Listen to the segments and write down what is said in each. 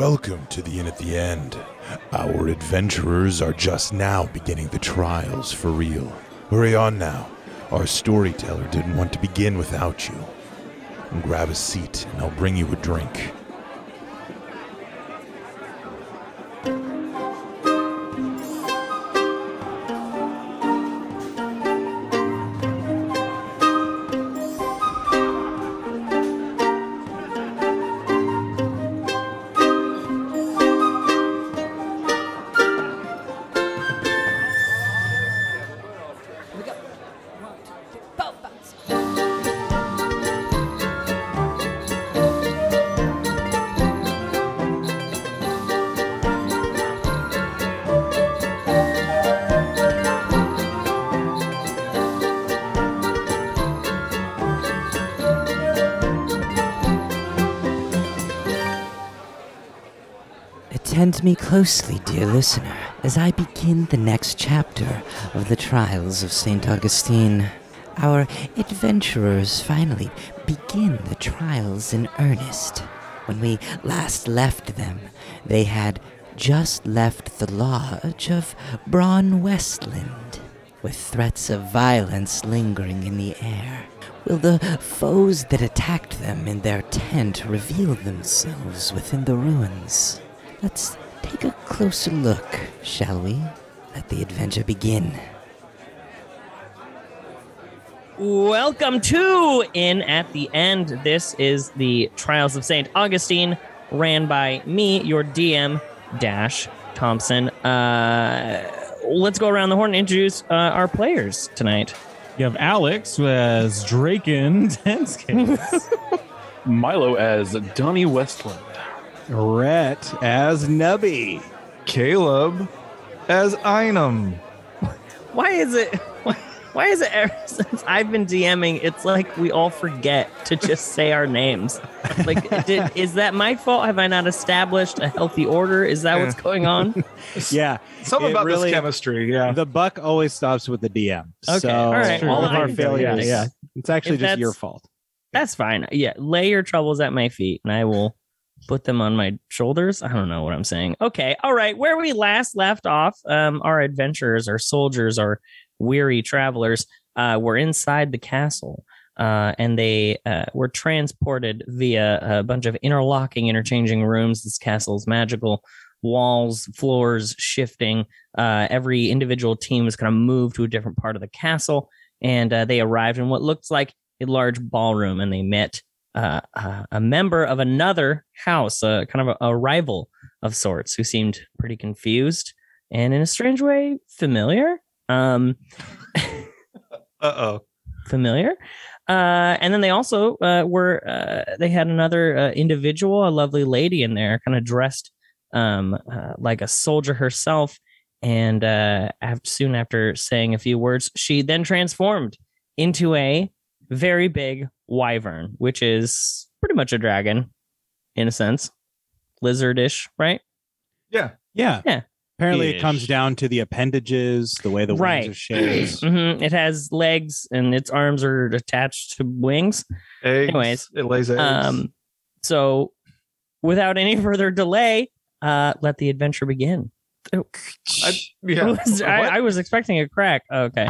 Welcome to the Inn at the End. Our adventurers are just now beginning the trials for real. Hurry on now. Our storyteller didn't want to begin without you. Grab a seat, and I'll bring you a drink. Closely, dear listener, as I begin the next chapter of the trials of St. Augustine. Our adventurers finally begin the trials in earnest. When we last left them, they had just left the lodge of Braun Westland, with threats of violence lingering in the air. Will the foes that attacked them in their tent reveal themselves within the ruins? Let's take a closer look, shall we? Let the adventure begin. Welcome to Inn at the End. This is the Trials of St. Augustine, ran by me, your DM, Dash Thompson. Uh, let's go around the horn and introduce uh, our players tonight. You have Alex as Draken Tenskins. Milo as Donnie Westland. Rhett as Nubby. Caleb as Einam. Why is it? Why, why is it ever since I've been DMing? It's like we all forget to just say our names. Like, did, is that my fault? Have I not established a healthy order? Is that what's going on? Yeah, Something about really- this chemistry. Yeah. the buck always stops with the DM. Okay, so all right, all of our failures, yeah, yeah, it's actually If just your fault. That's fine. Yeah, lay your troubles at my feet, and I will put them on my shoulders. I don't know what I'm saying. Okay, all right. Where we last left off, um, our adventurers, our soldiers, our weary travelers, uh, were inside the castle, uh, and they uh, were transported via a bunch of interlocking, interchanging rooms. This castle's magical. Walls, floors shifting. Uh, every individual team was kind of moved to a different part of the castle, and uh, they arrived in what looked like a large ballroom and they met uh, uh, a member of another house, uh, kind of a, a rival of sorts, who seemed pretty confused and in a strange way familiar. Um, Uh oh. familiar. Uh, and then they also uh, were uh, they had another uh, individual, a lovely lady in there, kind of dressed um, uh, like a soldier herself. And uh, af- soon after saying a few words, she then transformed into a very big wyvern, which is pretty much a dragon in a sense, lizardish, right? Yeah. Yeah, Yeah. Apparently, it comes down to the appendages, the way the Right. wings are shaped. hmm It has legs and its arms are attached to wings. Eggs. Anyways, it lays eggs. Um, so, without any further delay, uh, let the adventure begin. I, yeah. Was- I, I was expecting a crack. Okay.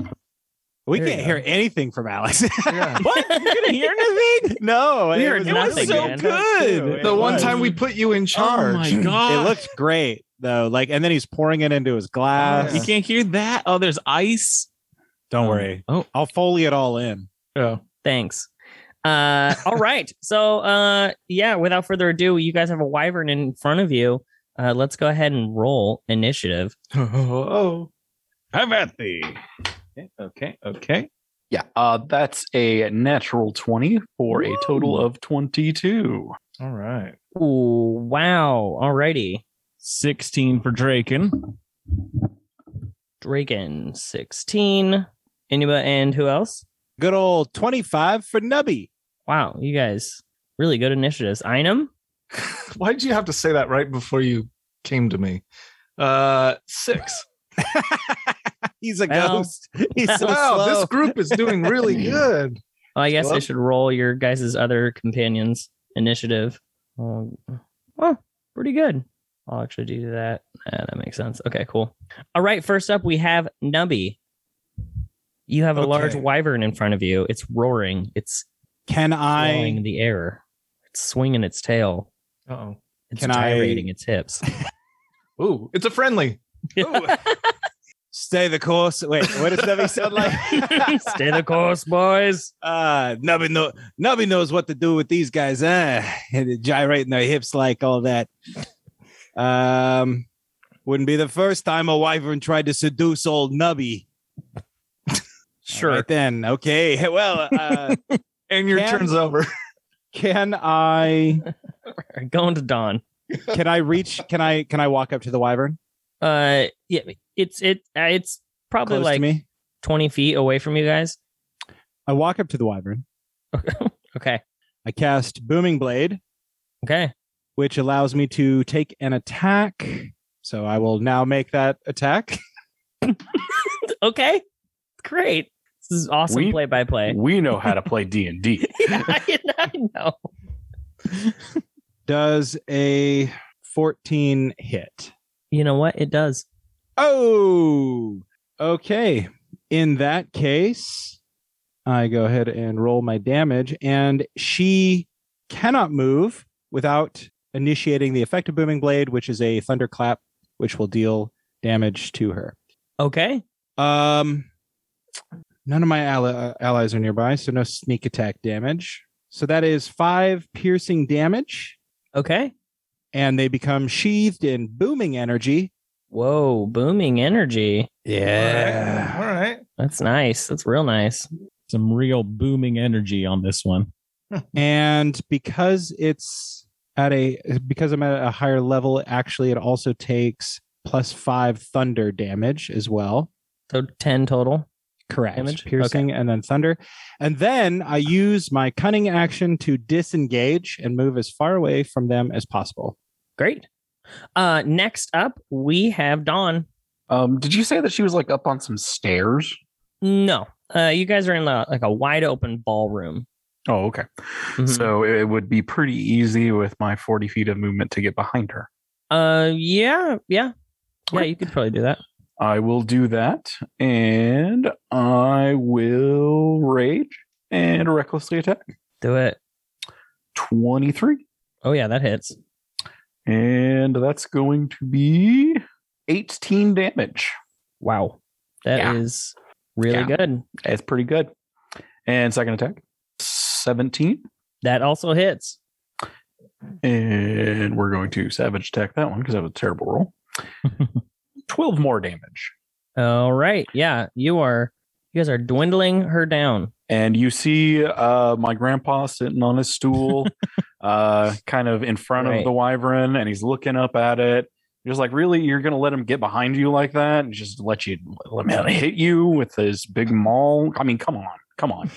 We There can't go. hear anything from Alex. Yeah. what? You didn't hear anything? No, We it heard was, nothing, so man. good. the It one was. time we put you in charge. Oh my god! it looked great though. Like, and then he's pouring it into his glass. Oh, You can't hear that. Oh, there's ice. Don't Um, worry. Oh, I'll foley it all in. Yeah. Thanks. Uh, all right. So, uh, yeah, without further ado, you guys have a wyvern in front of you. Uh, let's go ahead and roll initiative. Oh. have at thee. Okay, okay, okay. Yeah, uh, that's a natural 20 for a total of 22. All right. Ooh, wow. Alrighty. Sixteen for Draken. Draken 16. Anybody, and who else? Good old 25 for Nubby. Wow, you guys really good initiatives. Einam? Why did you have to say that right before you came to me? Uh, six. He's a Well, ghost. He's so wow, slow. this group is doing really good. Well, I guess I should roll your guys' other companions' initiative. Um, well, pretty good. I'll actually do that. Ah, that makes sense. Okay, cool. All right, first up we have Nubby. You have a large wyvern in front of you. It's roaring. It's Can clawing I? the air. It's swinging its tail. Oh. It's Can I- gyrating its hips. Ooh, it's a friendly. Stay the course. Wait, what does Nubby sound like? Stay the course, boys. Uh, Nubby, know, Nubby knows what to do with these guys, huh? And gyrating their hips like all that. Um, wouldn't be the first time a wyvern tried to seduce old Nubby. Sure. Right then, okay. Well, uh, And your Can- turn's over. can I Going to Don. can I reach? Can I can I walk up to the wyvern? Uh, yeah, it's it. Uh, it's probably Close like me. twenty feet away from you guys. I walk up to the wyvern. Okay. I cast Booming Blade, Okay. which allows me to take an attack. So I will now make that attack. Okay. Great. This is awesome We- play by play. We know how to play D and D. I know. Does a 14 hit? You know what? It does. Oh, okay. In that case, I go ahead and roll my damage, and she cannot move without initiating the effect of Booming Blade, which is a thunderclap, which will deal damage to her. Okay. Um, none of my ally- uh, allies are nearby, so no sneak attack damage. So that is five piercing damage, Okay. And they become sheathed in booming energy. Whoa, booming energy. Yeah. All right. That's nice. That's real nice. Some real booming energy on this one. and because it's at a because I'm at a higher level, actually, it also takes plus five thunder damage as well. So 10 total. Correct. Damage? Piercing and then thunder. And then I use my cunning action to disengage and move as far away from them as possible. Great. Uh next up we have Don. Um, did you say that she was like up on some stairs? No. Uh you guys are in the, like a wide open ballroom. Oh, okay. Mhm. So it would be pretty easy with my 40 feet of movement to get behind her. Uh yeah, yeah. Yeah, you could probably do that. I will do that, and I will rage and recklessly attack. Do it. 23. Oh yeah, that hits. And that's going to be 18 damage. Wow. that is Yeah. really Yeah. good. It's pretty good. And second attack, 17. That also hits. And we're going to savage attack that one because that was a terrible roll. 12 more damage. All right. Yeah, you are you guys are dwindling her down. And you see uh, my grandpa sitting on his stool, uh, kind of in front Right. of the wyvern, and he's looking up at it. Just like, really, you're gonna let him get behind you like that, and just let you let him hit you with his big maul? I mean, come on, come on.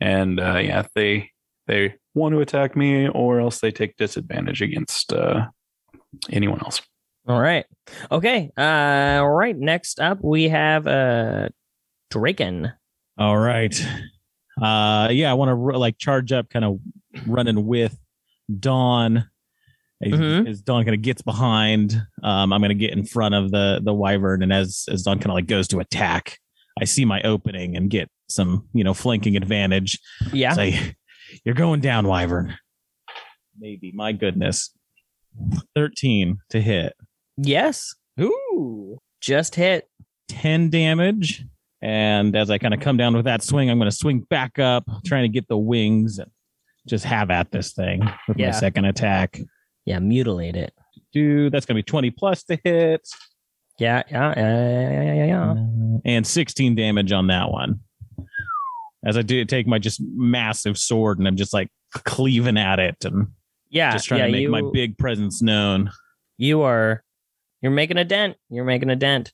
And uh, yeah, they they want to attack me, or else they take disadvantage against uh, anyone else. All right. Okay. Uh all right. Next up we have uh Draken. All right. Uh, yeah, I want to like charge up, kind of running with Don. As, Mhm. as Don kind of gets behind, um, I'm going to get in front of the the wyvern, and as as Don kind of like goes to attack, I see my opening and get some you know flanking advantage. Yeah. Say, you're going down, wyvern. Maybe. My goodness. Thirteen to hit. Yes. Ooh. Just hit. 10 damage. And as I kind of come down with that swing, I'm going to swing back up, trying to get the wings and just have at this thing with Yeah. my second attack. Yeah, mutilate it. Dude, that's going to be 20 plus to hit. Yeah, yeah, yeah, yeah, yeah, yeah. Uh, and 16 damage on that one. As I do take my just massive sword and I'm just like cleaving at it and Yeah, just trying yeah, to make you, my big presence known. You are you're making a dent. You're making a dent.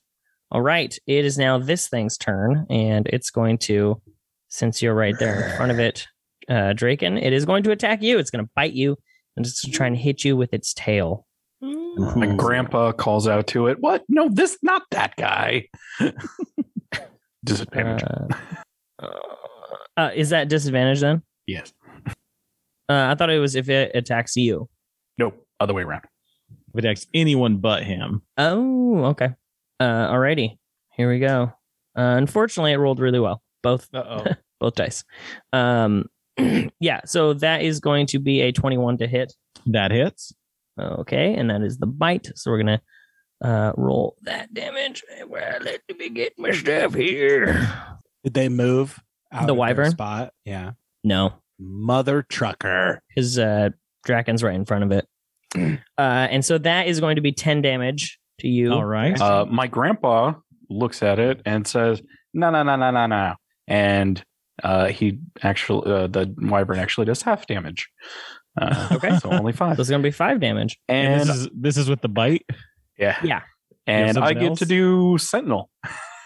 All right. It is now this thing's turn, and it's going to, since you're right there in front of it, uh Draken, it is going to attack you. It's gonna bite you and it's gonna try and hit you with its tail. My grandpa calls out to it, "What? No, this not that guy." Disadvantage. Uh, uh, is that disadvantage then? yes. Uh, I thought it was if it attacks you. Nope. Other way around. If it attacks anyone but him. Oh, okay. Uh, alrighty. Here we go. Uh, unfortunately, it rolled really well. Both both dice. Um, yeah. So that is going to be a twenty-one to hit. That hits. Okay, and that is the bite. So we're gonna uh, roll that damage. Well, let me get my stuff here. Did they move? out The of their wyvern? spot. Yeah. No, Mother trucker. his uh, Draken's right in front of it. Uh, and so that is going to be ten damage to you. All right. Uh, my grandpa looks at it and says, "No, no, no, no, no, no," and uh, he actually uh, the wyvern actually does half damage. Uh, Okay. so only So five. it's going to be five damage. and And this is this is with the bite. yeah, Yeah. and I get else? to do sentinel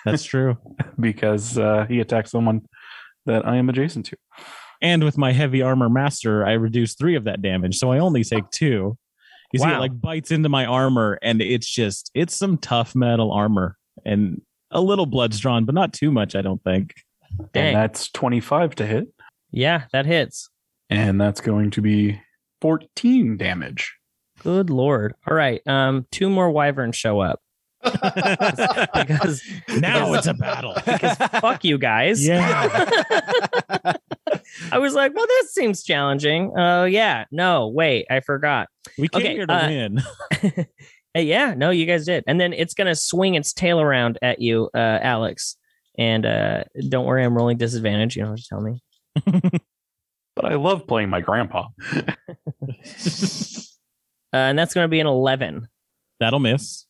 That's true. because uh, he attacks someone that I am adjacent to. And with my heavy armor master, I reduce three of that damage, so I only take two. You see, it like bites into my armor, and it's just it's some tough metal armor, and a little blood's drawn, but not too much, I don't think. Dang. And that's twenty-five to hit, Yeah, that hits. and that's going to be fourteen damage. Good lord. All right. Um, two more wyverns show up because now it's a battle. because fuck you guys. Yeah. I was like, well, this seems challenging. Oh yeah. No, wait, I forgot. We came Okay, here to uh, win. Uh, yeah, no, you guys did. And then it's gonna swing its tail around at you, uh, Alex. And uh, don't worry, I'm rolling disadvantage. You don't have to tell me. But I love playing my grandpa. Uh, and that's gonna be an eleven. That'll miss.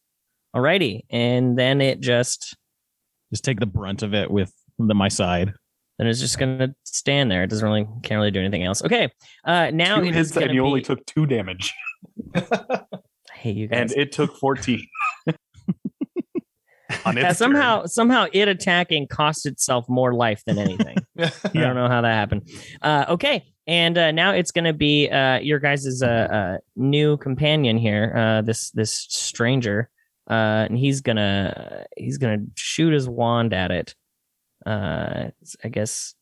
Alrighty. And then it just Just take the brunt of it with the my side. Then it's just gonna stand there. It doesn't really can't really do anything else. Okay. Uh, now two it is hits, gonna and you be, only took two damage, I hate you guys. and it took fourteen. On Yeah, somehow turn. somehow it attacking cost itself more life than anything. I don't know how that happened. Uh, okay, and uh, now it's going to be uh, your guys' uh, uh, new companion here, uh, this this stranger, uh, and he's gonna he's gonna shoot his wand at it. Uh, I guess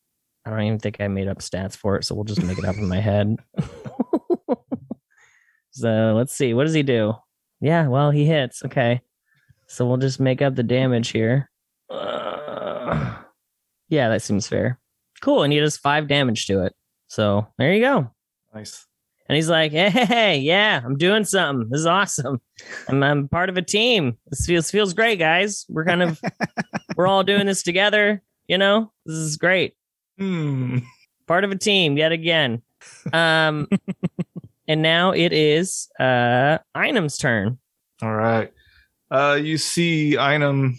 I don't even think I made up stats for it, so we'll just make it up in my head. so let's see, what does he do? Yeah, well he hits. Okay, so we'll just make up the damage here. Uh, yeah, that seems fair. Cool, and he does five damage to it. So there you go. nice. And he's like, hey, hey, hey, yeah, I'm doing something. This is awesome. I'm, I'm part of a team. This feels feels great, guys. We're kind of we're all doing this together. You know, this is great. Hmm. Part of a team yet again. Um, and now it is uh Einam's turn. All right. Uh, you see Einam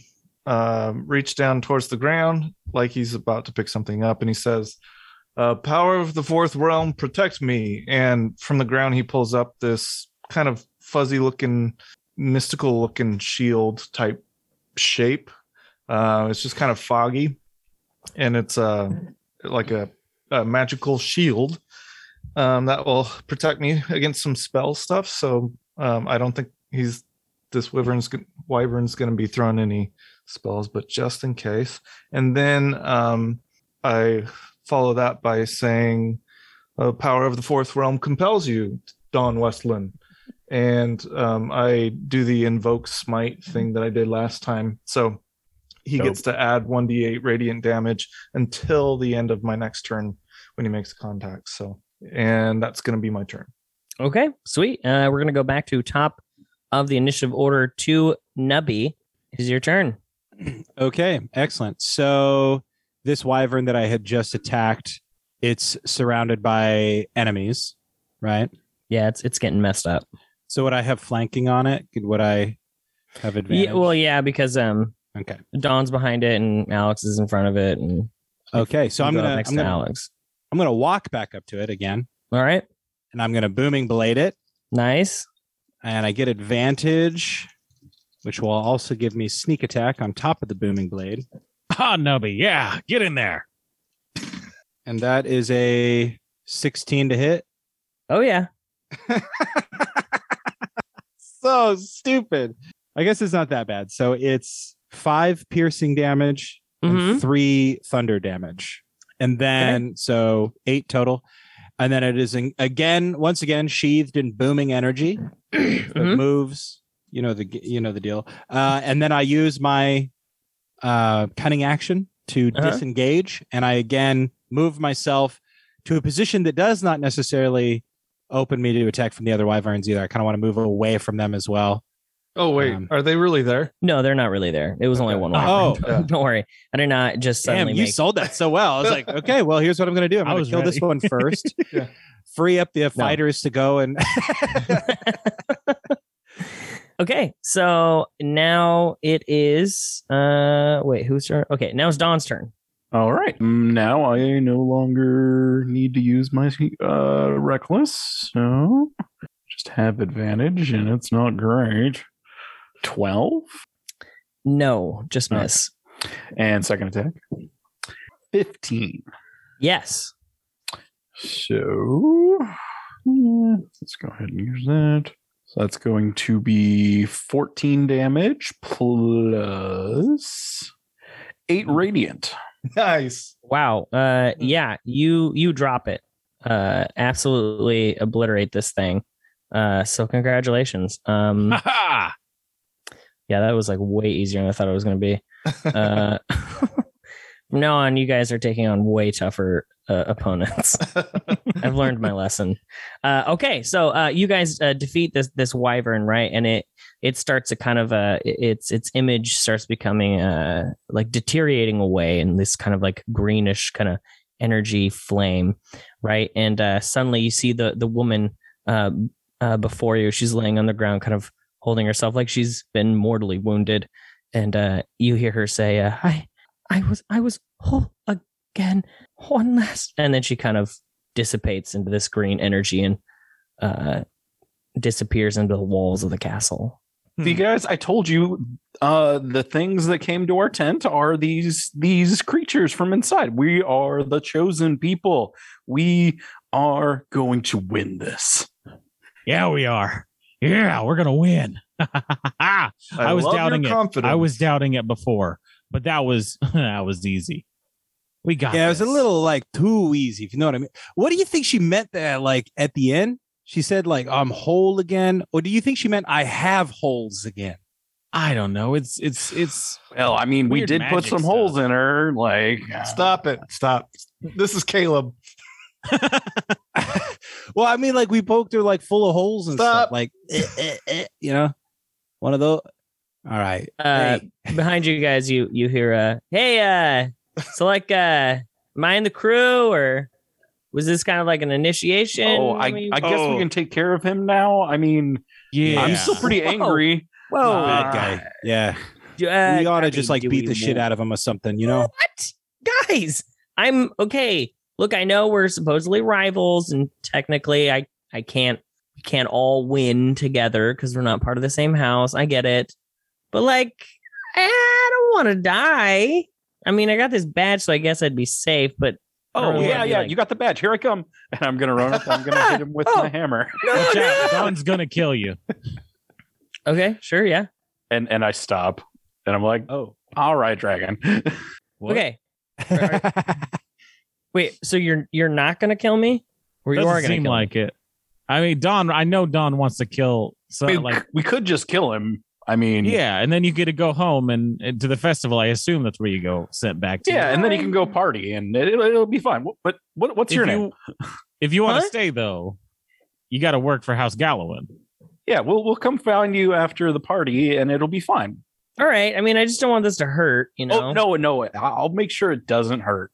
um, reach down towards the ground like he's about to pick something up, and he says, uh, "Power of the fourth realm, protect me!" And from the ground, he pulls up this kind of fuzzy-looking, mystical-looking shield type shape. Uh, it's just kind of foggy, and it's uh, like a, a magical shield um, that will protect me against some spell stuff. So um, I don't think he's this wyvern's wyvern's going to be throwing any spells, but just in case. And then um, I follow that by saying, uh, "Power of the fourth realm compels you, Don Westland." And um, I do the invoke smite thing that I did last time. So he Dope. gets to add 1d8 radiant damage until the end of my next turn when he makes contact. So, and that's going to be my turn. Okay, sweet. Uh, we're gonna go back to top of the initiative order to Nubby. Is your turn? Okay, excellent. So this wyvern that I had just attacked, it's surrounded by enemies, right? Yeah, it's it's getting messed up. So would I have flanking on it? Would I have advantage? Yeah, well, yeah, because um, okay. Don's behind it and Alex is in front of it, and Okay, so I'm go gonna next I'm to gonna, Alex. I'm gonna walk back up to it again, All right, and I'm gonna booming blade it, nice. and I get advantage, which will also give me sneak attack on top of the booming blade, Ah, Nubby, yeah, get in there. and that is a 16 to hit. Oh yeah, so stupid. I guess it's not that bad. So it's five piercing damage Mhm. and three thunder damage. And then so eight total. and then it is in, again, once again, sheathed in booming energy. It Mhm. moves. You know the you know the deal. Uh, and then I use my uh, cunning action to Uh-huh. disengage, and I again move myself to a position that does not necessarily open me to attack from the other wyverns either. I kind of want to move away from them as well. Oh wait, Um, are they really there? No, they're not really there. It was only Okay. one. Oh. wyvern. Yeah. don't worry. I did not just suddenly. Damn, you make. sold that so well. I was like, okay, well, here's what I'm going to do. I'm going to kill this one first. Yeah. Free up the fighters to go and. okay, so now it is. Uh, wait, who's turn? Okay, now it's Don's turn. All right. Mm, Now I no longer need to use my uh, reckless, so just have advantage, and it's not great. Twelve No, just Okay. miss. and second attack. Fifteen. Yes. So yeah, let's go ahead and use that. So that's going to be 14 damage plus eight radiant. Nice. Wow. Uh, Hmm. yeah. You you drop it. Uh, absolutely obliterate this thing. Uh, so congratulations. Um, Ha yeah, that was like way easier than I thought it was going to be. Uh, from now on, you guys are taking on way tougher uh, opponents. I've learned my lesson. Uh, okay, so uh, you guys uh, defeat this this wyvern, right? And it it starts to kind of uh, its its image starts becoming uh, like deteriorating away, in this kind of like greenish kind of energy flame, right? And uh, suddenly you see the the woman uh, uh, before you. She's laying on the ground, kind of holding herself like she's been mortally wounded, and uh, you hear her say, uh, "I I was I was whole again." one last and then she kind of dissipates into this green energy and uh disappears into the walls of the castle See, guys, I told you uh, the things that came to our tent are these these creatures from inside. We are the chosen people. We are going to win this. Yeah, we are. Yeah, we're gonna win. I, I, was doubting it. confidence. I was doubting it before, but that was that was easy. We got. yeah, it was a little like too easy, if you know what I mean. What do you think she meant there? Like at the end, she said like I'm whole again, or do you think she meant I have holes again? I don't know. It's it's it's. Well, I mean, we did put some stuff. holes in her. Like, Stop it. Stop. This is Caleb. well, I mean, like we poked her like full of holes and stuff, like eh, eh, eh, you know, one of those. All right. uh Hey. behind you guys you you hear uh hey uh so like uh am i in the crew or was this kind of like an initiation Oh, I, mean- I guess Oh. we can take care of him now. I mean, Yeah, I'm still pretty Whoa. angry. whoa Bad guy. Yeah. uh, we ought to just mean, like beat we the shit out of him or something, you know? what guys i'm okay look i know we're supposedly rivals and technically i i can't we can't all win together because we're not part of the same house i get it but like i don't want to die i mean i got this badge so i guess i'd be safe but Oh yeah, yeah. like- You got the badge. Here I come, and I'm gonna run up. I'm gonna hit him with Oh. my hammer, Watch out, Don's gonna kill you. okay sure yeah and and I stop, and I'm like, Oh. "All right, dragon." What? okay wait so you're you're not gonna kill me or you Doesn't are gonna seem kill me? like it. I mean, Don. I know Don wants to kill. So we, like, we could just kill him. I mean, yeah, and then you get to go home and, and to the festival. I assume that's where you go sent back to. yeah, and then you can go party, and it, it'll, it'll be fine. But what, what's if your you, name? If you want Huh? to stay though, you got to work for House Gallowan. Yeah, we'll we'll come find you after the party, and it'll be fine. all right i mean i just don't want this to hurt you oh, know Oh no, no, I'll make sure it doesn't hurt.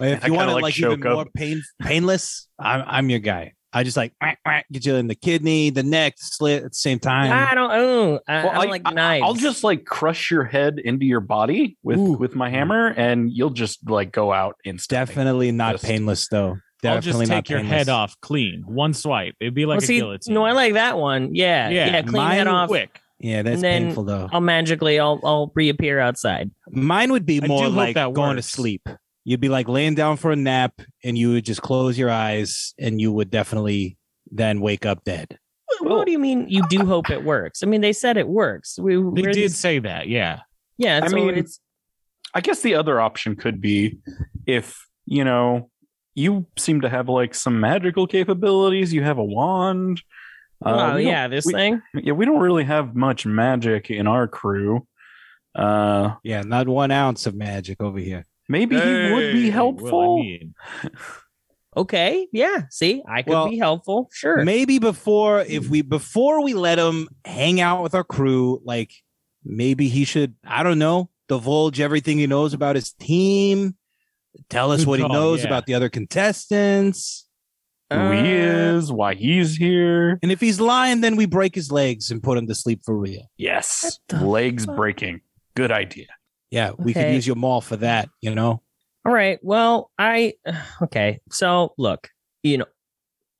If you want kinda it like like even up. more pain painless, I'm I'm your guy. I just like whack, whack, get you in the kidney, the neck, slit at the same time. I don't. Oh, I, Well, I don't I, like I- knives. I'll just like crush your head into your body with Ooh. with my hammer, and you'll just like go out instantly. Definitely not Just- painless though. Definitely I'll Definitely just not take your painless. head off clean, one swipe. It'd be like Well, a see, guillotine. no, I like that one. Yeah, Yeah, yeah. clean mine head off. quick. Yeah, that's And then painful though. I'll magically, I'll, I'll reappear outside. Mine would be more like that going to sleep. You'd be like laying down for a nap, and you would just close your eyes, and you would definitely then wake up dead. What, what do you mean? You do hope it works? I mean, they said it works. We They did these- say that. Yeah. yeah. I so mean, it's I guess the other option could be if you know you seem to have like some magical capabilities. You have a wand. Uh, oh we yeah, this we- thing. Yeah, we don't really have much magic in our crew. Uh, Yeah, not one ounce of magic over here. Maybe he would be helpful. Well, I mean, Okay, yeah. See, I could Well, be helpful. Sure. Maybe before if we before we let him hang out with our crew, like maybe he should, I don't know, divulge everything he knows about his team, tell us Good what he knows yeah. about the other contestants. Who he Uh, is, why he's here. And if he's lying, then we break his legs and put him to sleep for real. Yes, legs fuck? breaking. Good idea. Yeah, we could use your maul for that, you know? All right. Well, I okay. So look, you know,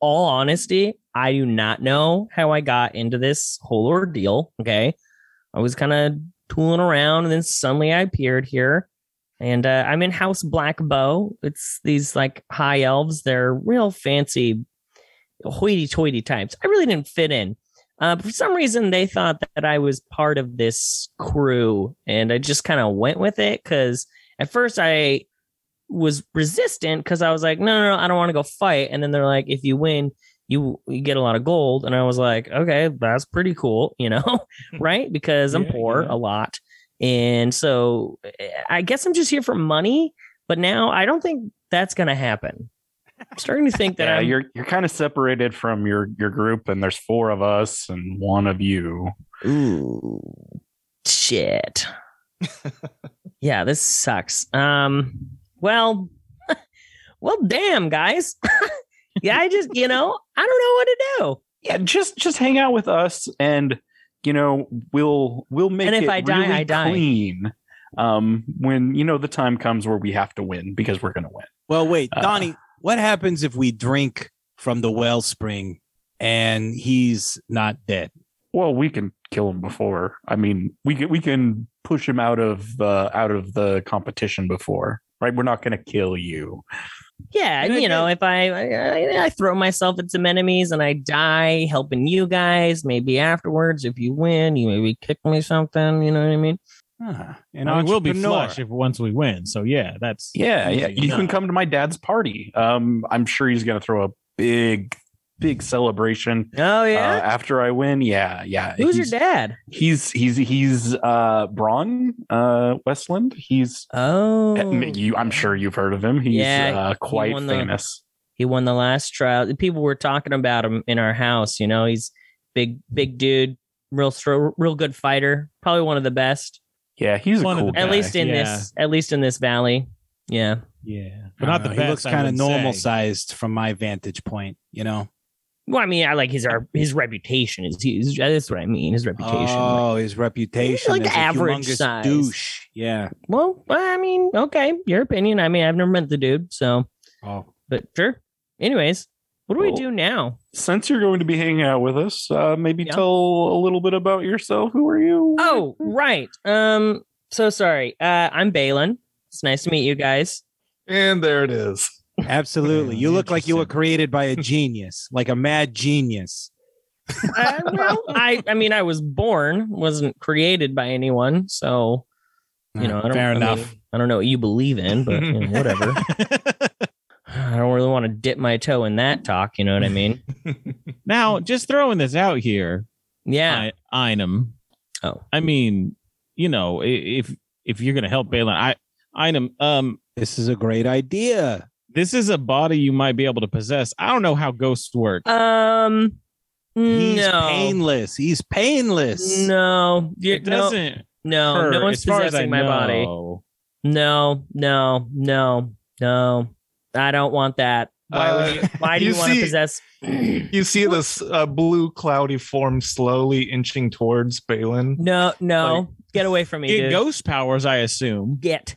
all honesty, I do not know how I got into this whole ordeal. Okay. I was kind of tooling around and then suddenly I appeared here. And uh, I'm in House Black Bow. It's these like high elves. They're real fancy, hoity toity types. I really didn't fit in. Uh, for some reason, they thought that I was part of this crew. And I just kind of went with it because at first I was resistant because I was like, no, no, no, I don't want to go fight. And then they're like, if you win, you you get a lot of gold. And I was like, okay, that's pretty cool, you know, right? Because I'm Yeah, poor yeah. a lot. And so eh, I guess I'm just here for money. But now I don't think that's gonna happen. I'm starting to think that yeah, I'm you're you're kind of separated from your your group, and there's four of us and one of you. Ooh, shit. yeah, this sucks. Um, well, well, damn, guys. yeah, I just, you know, I don't know what to do. Yeah, just just hang out with us, and you know we'll we'll make And if it I die, really I die. clean. Um, when you know the time comes where we have to win because we're gonna win. Well, wait, Uh, Donnie, what happens if we drink from the wellspring and he's not dead? Well, we can kill him before. I mean, we can we can push him out of uh, out of the competition before, right? We're not gonna kill you. Yeah, Yeah, you know, if I, I I throw myself at some enemies and I die helping you guys, maybe afterwards, if you win, you maybe kick me something. You know what I mean? Ah, an I we'll be entrepreneur. flush if once we win. So yeah, that's Yeah, yeah. easy You can come to my dad's party. Um, I'm sure he's gonna throw a big, big celebration Oh uh, yeah. after I win. Yeah, yeah. Who's your dad? He's he's he's uh Braun uh Westland. He's Oh, you. I'm sure you've heard of him. He's Yeah, uh, he quite the- famous. he won the last trial. People were talking about him in our house. You know, he's big, big dude, real, stro- real good fighter. Probably one of the best, Yeah, he's a One of cool the- guy. at least in yeah. this, at least in this valley. Yeah. yeah, but not the know, best. He looks kind of would normal say. sized from my vantage point, you know? Well, I mean, I like his our, his reputation is huge. That's what I mean. His reputation. Oh, his reputation. like as average humongous size. douche. Yeah. Well, I mean, okay, your opinion. I mean, I've never met the dude, so Oh, but sure. Anyways, what do we do now? Since you're going to be hanging out with us, uh, maybe Yeah. tell a little bit about yourself. Who are you? Oh, right. Um, so sorry. Uh, I'm Balin. It's nice to meet you guys. And there it is. absolutely. You look like you were created by a genius, like a mad genius. Uh, well, I, I mean, I was born, wasn't created by anyone, so you know, I don't, Fair I mean, enough. I don't know what you believe in, but you know, whatever. I don't really want to dip my toe in that talk. You know what I mean? now, just throwing this out here, Yeah. I, Einem. Oh. I mean, you know, if if you're gonna help Balin, I Einem, um, This is a great idea. this is a body you might be able to possess. I don't know how ghosts work. Um. He's no. painless. He's painless. No. It no. doesn't No. hurt, No one's as far as I possessing my body. No. No. No. No. I don't want that. Why would Uh, you? Why do you, you want to possess? You see this uh, blue cloudy form slowly inching towards Balin. No. No. Like- Get away from me, Get dude. ghost powers, I assume. Get.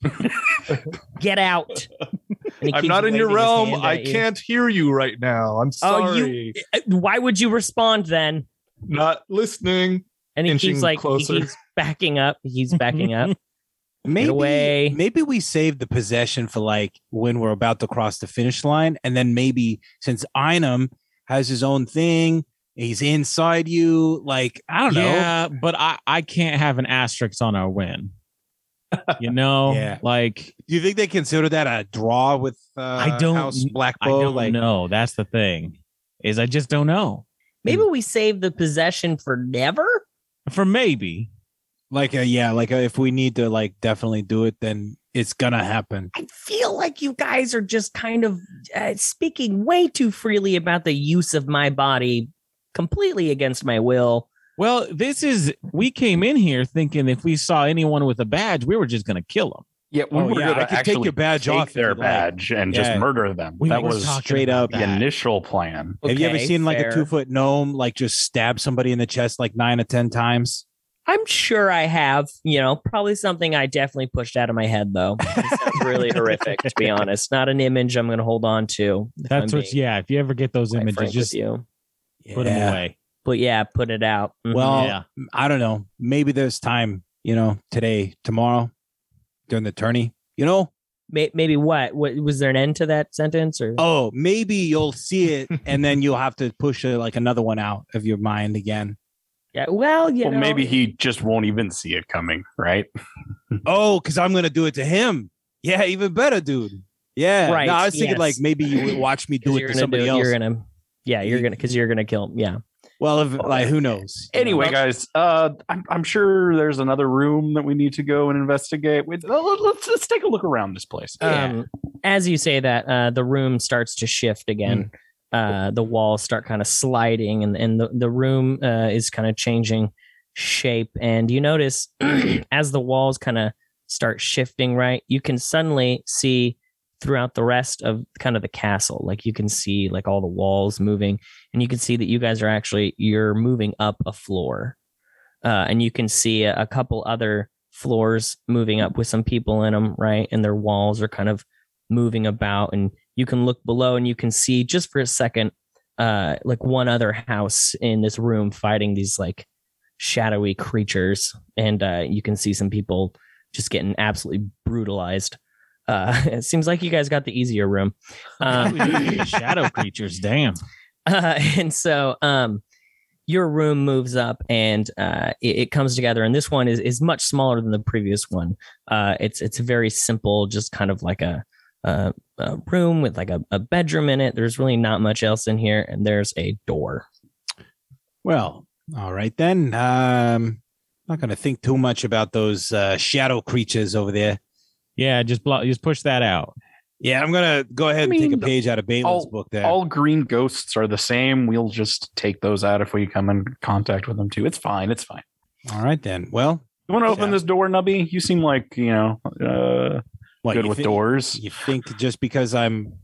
Get out. I'm not in your realm. I you. can't hear you right now. I'm Oh, sorry. you- Uh, Why would you respond then? Not listening. And he Inching keeps like closer. he keeps backing up. He's backing up. Maybe, away. maybe we save the possession for like when we're about to cross the finish line. And then maybe since Einem has his own thing, he's inside you. Like, I don't know. Yeah, but I I can't have an asterisk on our win. You know, Yeah. like Do you think they consider that a draw with uh, I don't- House Black I Bow? don't like, know. That's the thing. Is I just don't know. Maybe we save the possession for never. For maybe. Like a, yeah, like a, if we need to like definitely do it, then it's gonna happen. I feel like you guys are just kind of uh, speaking way too freely about the use of my body, completely against my will. Well, this is we came in here thinking if we saw anyone with a badge, we were just gonna kill them. Yeah, we Oh, were yeah, going I to could take your badge take off their you'd like. badge and Yeah. just murder them. We that was straight about up the that. initial plan. Have you ever Okay, seen like a two foot gnome like just stab somebody in the chest like nine or ten times? I'm sure I have, you know, probably something I definitely pushed out of my head though. It really horrific, to be honest. Not an image I'm going to hold on to. That's I'm what's being yeah. If you ever get those images, just with you. put them away. But yeah, put it out. Mhm. Well, yeah. I don't know. Maybe there's time, you know, today, tomorrow, during the tourney. You know, maybe what? What was there an end to that sentence or? oh, maybe you'll see it, and then you'll have to push uh like another one out of your mind again. Yeah. Well, you well, know, maybe he just won't even see it coming, right? Oh, because I'm gonna do it to him. Yeah, even better, dude. Yeah, Right, No, I was thinking yes. like maybe you would watch me do it to somebody do- else. You're gonna. Yeah, you're gonna because you're gonna kill. Him. Yeah. Well, if, like who knows? You know? Anyway, guys, uh, I'm, I'm sure there's another room that we need to go and investigate. Wait, uh, let's let's take a look around this place. Um, as you say that, uh, the room starts to shift again. Uh, the walls start kind of sliding, and and the the room uh, is kind of changing shape. And you notice as the walls kind of start shifting, right? You can suddenly see throughout the rest of kind of the castle, like you can see like all the walls moving, and you can see that you guys are actually you're moving up a floor, uh, and you can see a, a couple other floors moving up with some people in them, right? And their walls are kind of moving about and you can look below and you can see just for a second uh like one other house in this room fighting these like shadowy creatures. And uh you can see some people just getting absolutely brutalized. Uh it seems like you guys got the easier room. Uh, Shadow creatures, damn. uh, and so um your room moves up and uh it, it comes together. And this one is is much smaller than the previous one. Uh it's it's very simple just kind of like a a, a room with like a, a bedroom in it there's really not much else in here and there's a door Well, all right then. Um, not gonna think too much about those uh, shadow creatures over there. Yeah, just block, just push that out. Yeah, I'm gonna go ahead I and take a page out of Balin's book there. All green ghosts are the same. We'll just take those out if we come in contact with them too. It's fine. It's fine. all right then. Well, You want to open Yeah. this door, Nubby? You seem like you know uh, what, good with thi- doors. You think just because I'm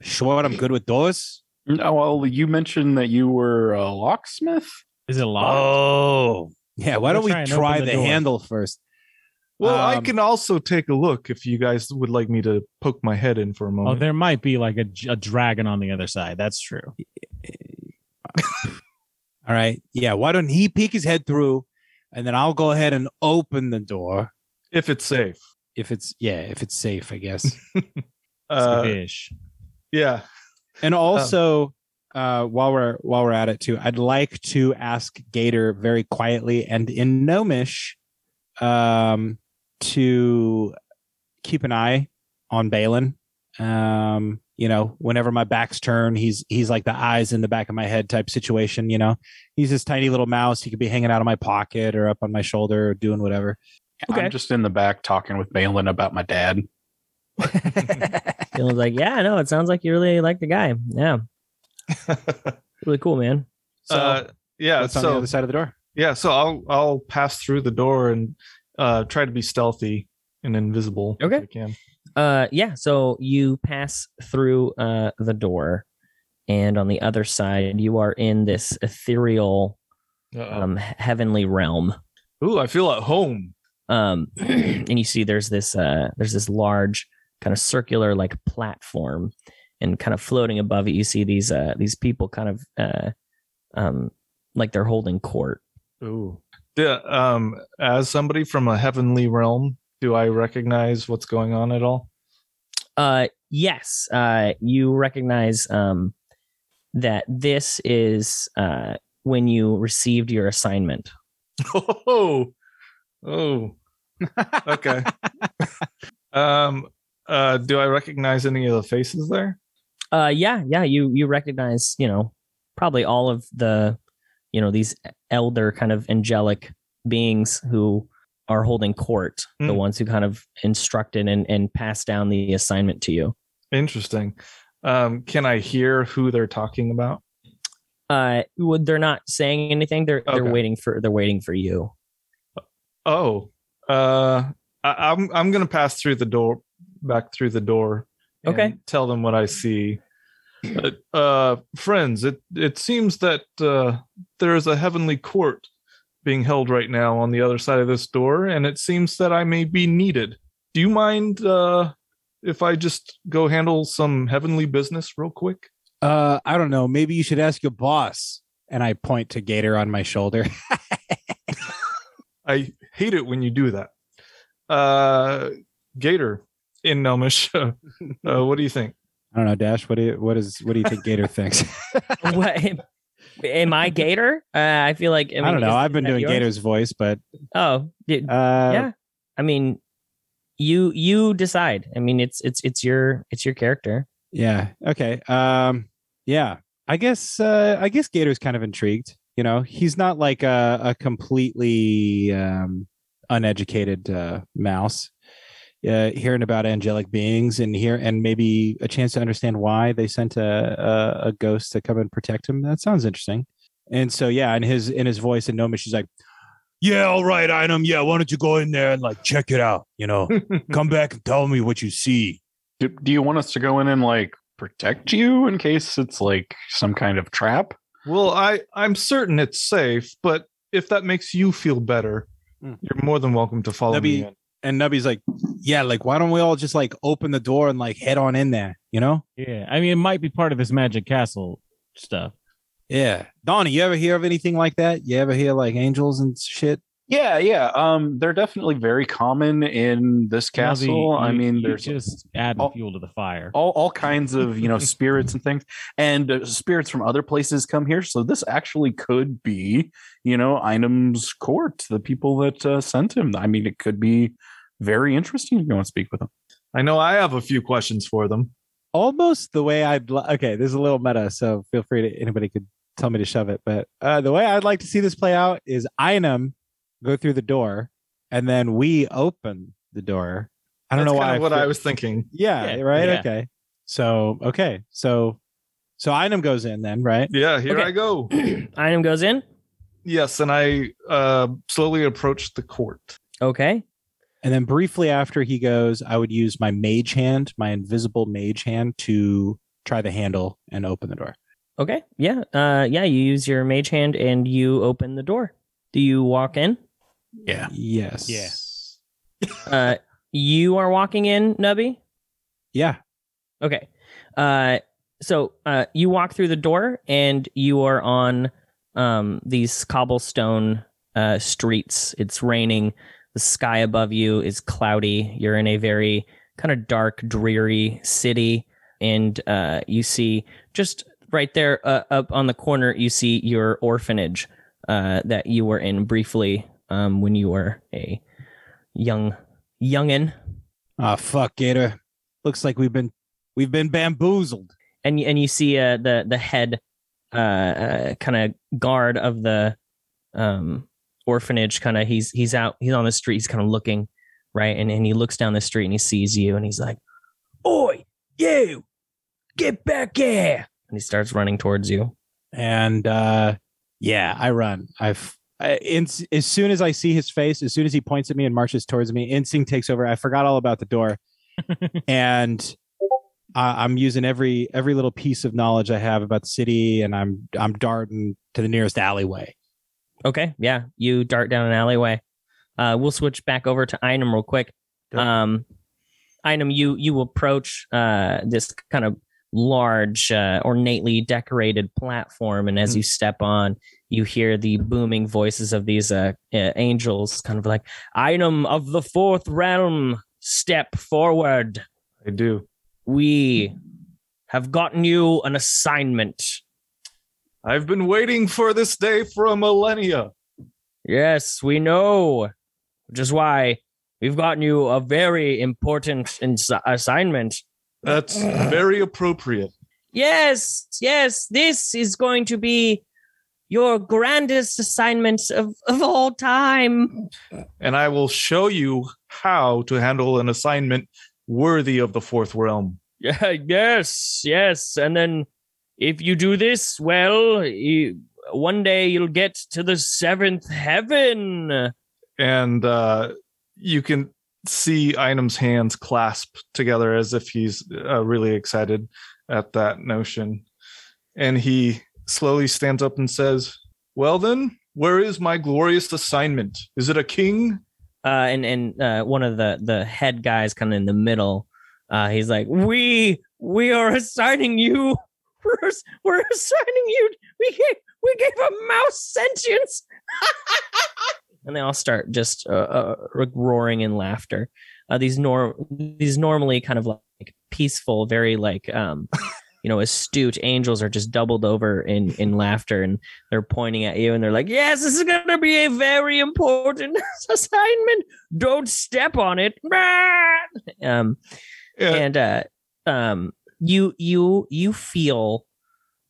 short, I'm good with doors? Oh, well, you mentioned that you were a locksmith. Is it locked? Oh, yeah. Why don't we try try the, the handle first? Well, I Um, can also take a look if you guys would like me to poke my head in for a moment. Oh, there might be like a, a dragon on the other side. That's true. All right. Yeah. Why don't he peek his head through, and then I'll go ahead and open the door if it's safe. If it's yeah if it's safe, I guess. Uh, Fish. yeah. And also, uh, while we're while we're at it too, I'd like to ask Gator very quietly and in Gnomish, um, to keep an eye on Balin. Um, you know, whenever my back's turned, he's he's like the eyes in the back of my head type situation. You know, he's this tiny little mouse. He could be hanging out of my pocket or up on my shoulder or doing whatever. Okay. I'm just in the back talking with Balin about my dad. Dylan's like yeah I know it sounds like you really like the guy yeah really cool man So uh, yeah. what's on the other side of the door? yeah. So I'll I'll pass through the door and uh, try to be stealthy and invisible. if Okay. I can. Uh, yeah. So you pass through uh the door, and on the other side, you are in this ethereal, Uh-oh. um, heavenly realm. Ooh, I feel at home. Um, and you see there's this uh there's this large kind of circular like platform, and kind of floating above it, you see these uh these people kind of uh um like they're holding court. Ooh. Yeah, um, as somebody from a heavenly realm, do I recognize what's going on at all? Uh, yes. Uh, you recognize um that this is uh when you received your assignment. Oh, oh, okay. Um, uh, do I recognize any of the faces there? Uh, yeah, yeah. You you recognize, you know, probably all of the, you know, these elder kind of angelic beings who are holding court, the Hmm. ones who kind of instructed and and passed down the assignment to you. Interesting. Um, can I hear who they're talking about? Uh, would- they're not saying anything. They're they're waiting for they're waiting for you. Oh, uh, I, I'm I'm gonna pass through the door, back through the door. and Okay. Tell them what I see. Uh, uh, friends, it it seems that uh, there is a heavenly court being held right now on the other side of this door, and it seems that I may be needed. Do you mind uh, if I just go handle some heavenly business real quick? Uh, I don't know. Maybe you should ask your boss. And I point to Gator on my shoulder. I hate it when you do that. Uh, Gator in Gnomish, uh, what do you think? I don't know, Dash. What do you what is what do you think Gator thinks? what am I Gator? Uh, I feel like I, I, don't know. is- I've been doing yours? Gator's voice, but Oh, did, uh, yeah. I mean, you you decide. I mean, it's it's it's your it's your character. Yeah. Okay. Um. Yeah. I guess. Uh. I guess Gator's kind of intrigued. You know, he's not like a a completely um uneducated uh, mouse. Uh, hearing about angelic beings and here and maybe a chance to understand why they sent a, a a ghost to come and protect him. That sounds interesting. And so yeah, in his in his voice and Gnomish, she's like, Yeah, all right, Einam Yeah, why don't you go in there and like check it out? You know, come back and tell me what you see. Do, do you want us to go in and like protect you in case it's like some kind of trap? Well, I I'm certain it's safe, but if that makes you feel better. Mm. you're more than welcome to follow That'd me in. and Nubby's like, yeah, like why don't we all just like open the door and like head on in there? You know? Yeah, I mean, it might be part of this magic castle stuff. Yeah. Donnie, you ever hear of anything like that? You ever hear like angels and shit? Yeah, yeah. Um, they're definitely very common in this Now, the- castle. I you- mean, you there's just adding fuel to the fire. all, all kinds of you know spirits and things and uh, spirits from other places come here so this actually could be you know Einam's court the people that uh, sent him i mean it could be very interesting if you want to speak with them I know I have a few questions for them. Almost the way I'd li- okay, this is a little meta, so feel free to anybody could tell me to shove it. But uh the way I'd like to see this play out is Einam go through the door and then we open the door. I don't That's know why kind of what I was thinking. Yeah, Yeah, right. yeah. Okay. So okay. So so Einam goes in then, right? Yeah, here Okay. I go. Einam goes in. yes, and I uh, slowly approach the court. Okay. And then briefly after he goes, I would use my mage hand, my invisible mage hand, to try the handle and open the door. Okay. Yeah. Uh. Yeah. You use your mage hand and you open the door. Do you walk in? Yeah Yes. Yeah. Uh. You are walking in, Nubby. Yeah. Okay. Uh so uh you walk through the door and you are on um these cobblestone uh streets. It's raining. The sky above you is cloudy. You're in a very kind of dark, dreary city and uh you see just right there uh, up on the corner you see your orphanage uh that you were in briefly um when you were a young youngin Oh fuck, Gator. Looks like we've been we've been bamboozled. and and you see uh, the the head uh, uh kind of guard of the um orphanage kind of he's he's out he's on the street he's kind of looking right and and he looks down the street and he sees you and he's like oi you get back here and he starts running towards you And uh yeah, I run. I've I, in, as soon as I see his face, as soon as he points at me and marches towards me, instinct takes over. I forgot all about the door, and I, I'm using every every little piece of knowledge I have about the city, and I'm I'm darting to the nearest alleyway. okay yeah you dart down an alleyway uh we'll switch back over to Einam real quick um Einam you you approach uh this kind of large uh, ornately decorated platform and as you step on you hear the booming voices of these uh, uh angels kind of like Einam of the fourth realm step forward I do. we have gotten you an assignment I've been waiting for this day for a millennia. yes we know which is why we've gotten you a very important ins- assignment. That's very appropriate. Yes, yes, this is going to be your grandest assignment of, of all time. And I will show you how to handle an assignment worthy of the fourth realm. Yeah, yes, yes. And then if you do this well, you, one day you'll get to the seventh heaven. And uh, you can see Einam's hands clasp together as if he's uh, really excited at that notion. And he slowly stands up and says, Well, then, where is my glorious assignment? Is it a king? Uh, and and uh, one of the the head guys, kind of in the middle, uh, he's like, "We we are assigning you. We're, we're assigning you. We gave we gave a mouse sentience." and they all start just uh, uh, roaring in laughter. Uh, these nor these normally kind of like peaceful, very like um, you know, astute angels are just doubled over in in laughter, and they're pointing at you, and they're like, "Yes, this is going to be a very important assignment. Don't step on it." um, Yeah. and uh, um, you you you feel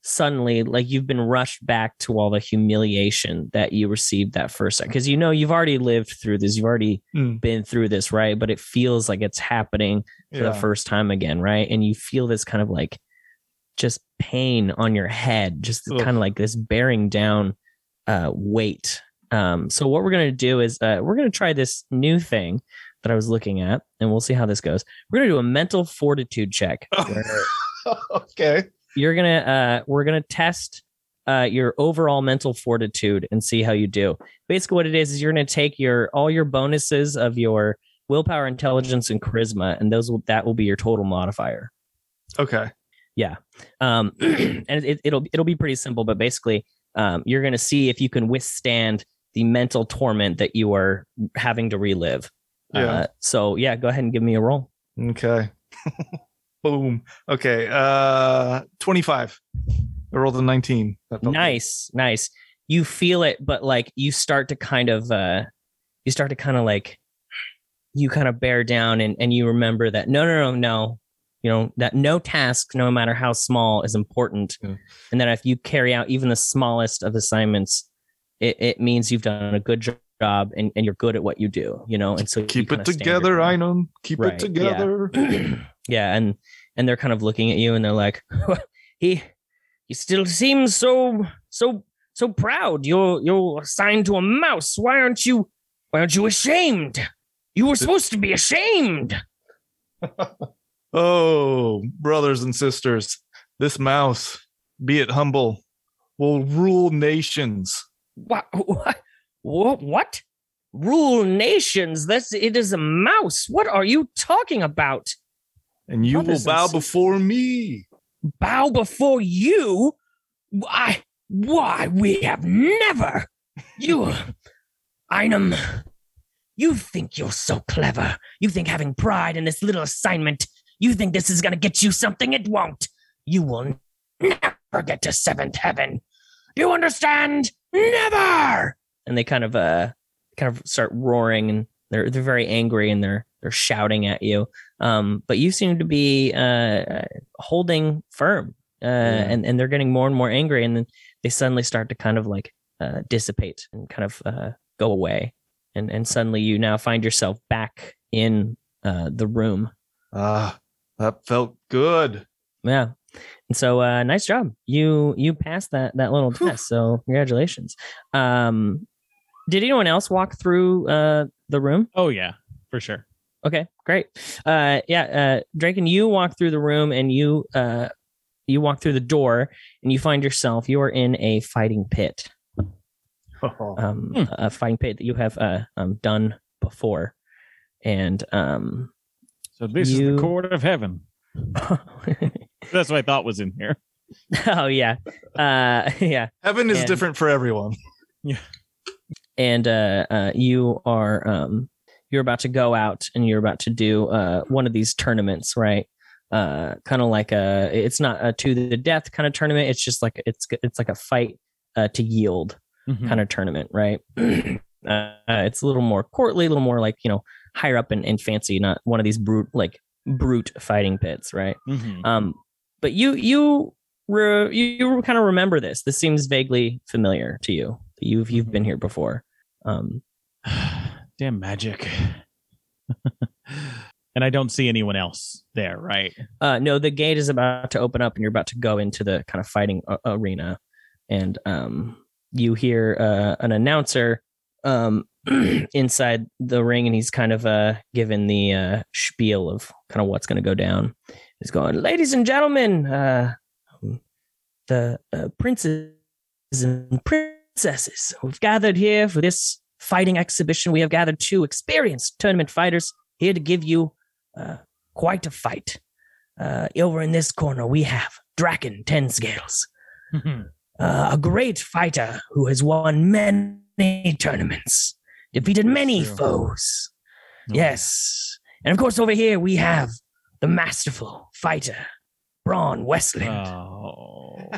suddenly like you've been rushed back to all the humiliation that you received that first time because you know you've already lived through this you've already Mm. been through this right but it feels like it's happening for the first time again right and you feel this kind of like just pain on your head just Ugh. kind of like this bearing down uh weight um so what we're going to do is uh we're going to try this new thing that i was looking at and we'll see how this goes we're going to do a mental fortitude check where okay. You're gonna uh we're gonna test uh your overall mental fortitude and see how you do basically what it is is you're gonna take your all your bonuses of your willpower intelligence and charisma and those will that will be your total modifier Okay. Yeah. Um and it, it'll it'll be pretty simple but basically um you're gonna see if you can withstand the mental torment that you are having to relive Yeah. uh, so yeah go ahead and give me a roll Okay. Boom. Okay. Uh 25. I rolled a 19. That felt good. nice nice you feel it but like you start to kind of uh you start to kind of like you kind of bear down and and you remember that no no no no you know that no task no matter how small is important Yeah. and that if you carry out even the smallest of assignments it, it means you've done a good jo- job and, and you're good at what you do you know and so Keep it together, I know. Keep Right, it together. yeah and and they're kind of looking at you and they're like he he still seems so so so proud. You're you're assigned to a mouse. Why aren't you why aren't you ashamed? You were supposed to be ashamed. Oh, brothers and sisters, this mouse, be it humble, will rule nations. what what what, what? rule nations? This it is a mouse. What are you talking about And you will bow before me. bow before you? Why why we have never. You Einam you think you're so clever. You think having pride in this little assignment you think this is going to get you something? It won't. You will never get to seventh heaven. Do you understand? Never! And they kind of uh kind of start roaring and they're they're very angry and they're they're shouting at you. Um but you seem to be uh holding firm uh and and they're getting more and more angry and then they suddenly start to kind of like uh dissipate and kind of uh go away. And and suddenly you now find yourself back in uh the room. Ah, that felt good. yeah. And so uh nice job. You you passed that that little Whew. test so congratulations. Um did anyone else walk through uh the room? Oh yeah, for sure. Okay, great. Uh, yeah, uh, Draken, you walk through the room and you uh, you walk through the door and you find yourself you are in a fighting pit, um, Hmm. a fighting pit that you have uh, um, done before, and um, So this is the court of heaven. That's what I thought was in here. oh yeah, uh, yeah, Heaven is And- different for everyone. Yeah, and uh, uh, you are um, you're about to go out and you're about to do uh, one of these tournaments, right? Uh, kind of like a it's not a to the death kind of tournament. It's just like it's it's like a fight uh, to yield Mhm. kind of tournament, right? uh, it's a little more courtly, a little more like you know higher up and, and fancy, not one of these brute like brute fighting pits, right? Mhm. Um, but you you re, you, you kind of remember this. This seems vaguely familiar to you. You've you've been here before. Um, Damn magic. and I don't see anyone else there, right? uh, no, the gate is about to open up, and you're about to go into the kind of fighting a- arena, and um, you hear uh, an announcer um, inside the ring, and he's kind of uh, given the uh, spiel of kind of what's going to go down. He's going, ladies and gentlemen, uh, the uh, princes and princesses we've gathered here for this fighting exhibition. We have gathered two experienced tournament fighters here to give you uh, quite a fight. Uh, over in this corner, we have Draken Ten Scales, uh, a great fighter who has won many tournaments, defeated many true. foes. Oh. Yes. And of course, over here, we have the masterful fighter, Braun Westland, Oh.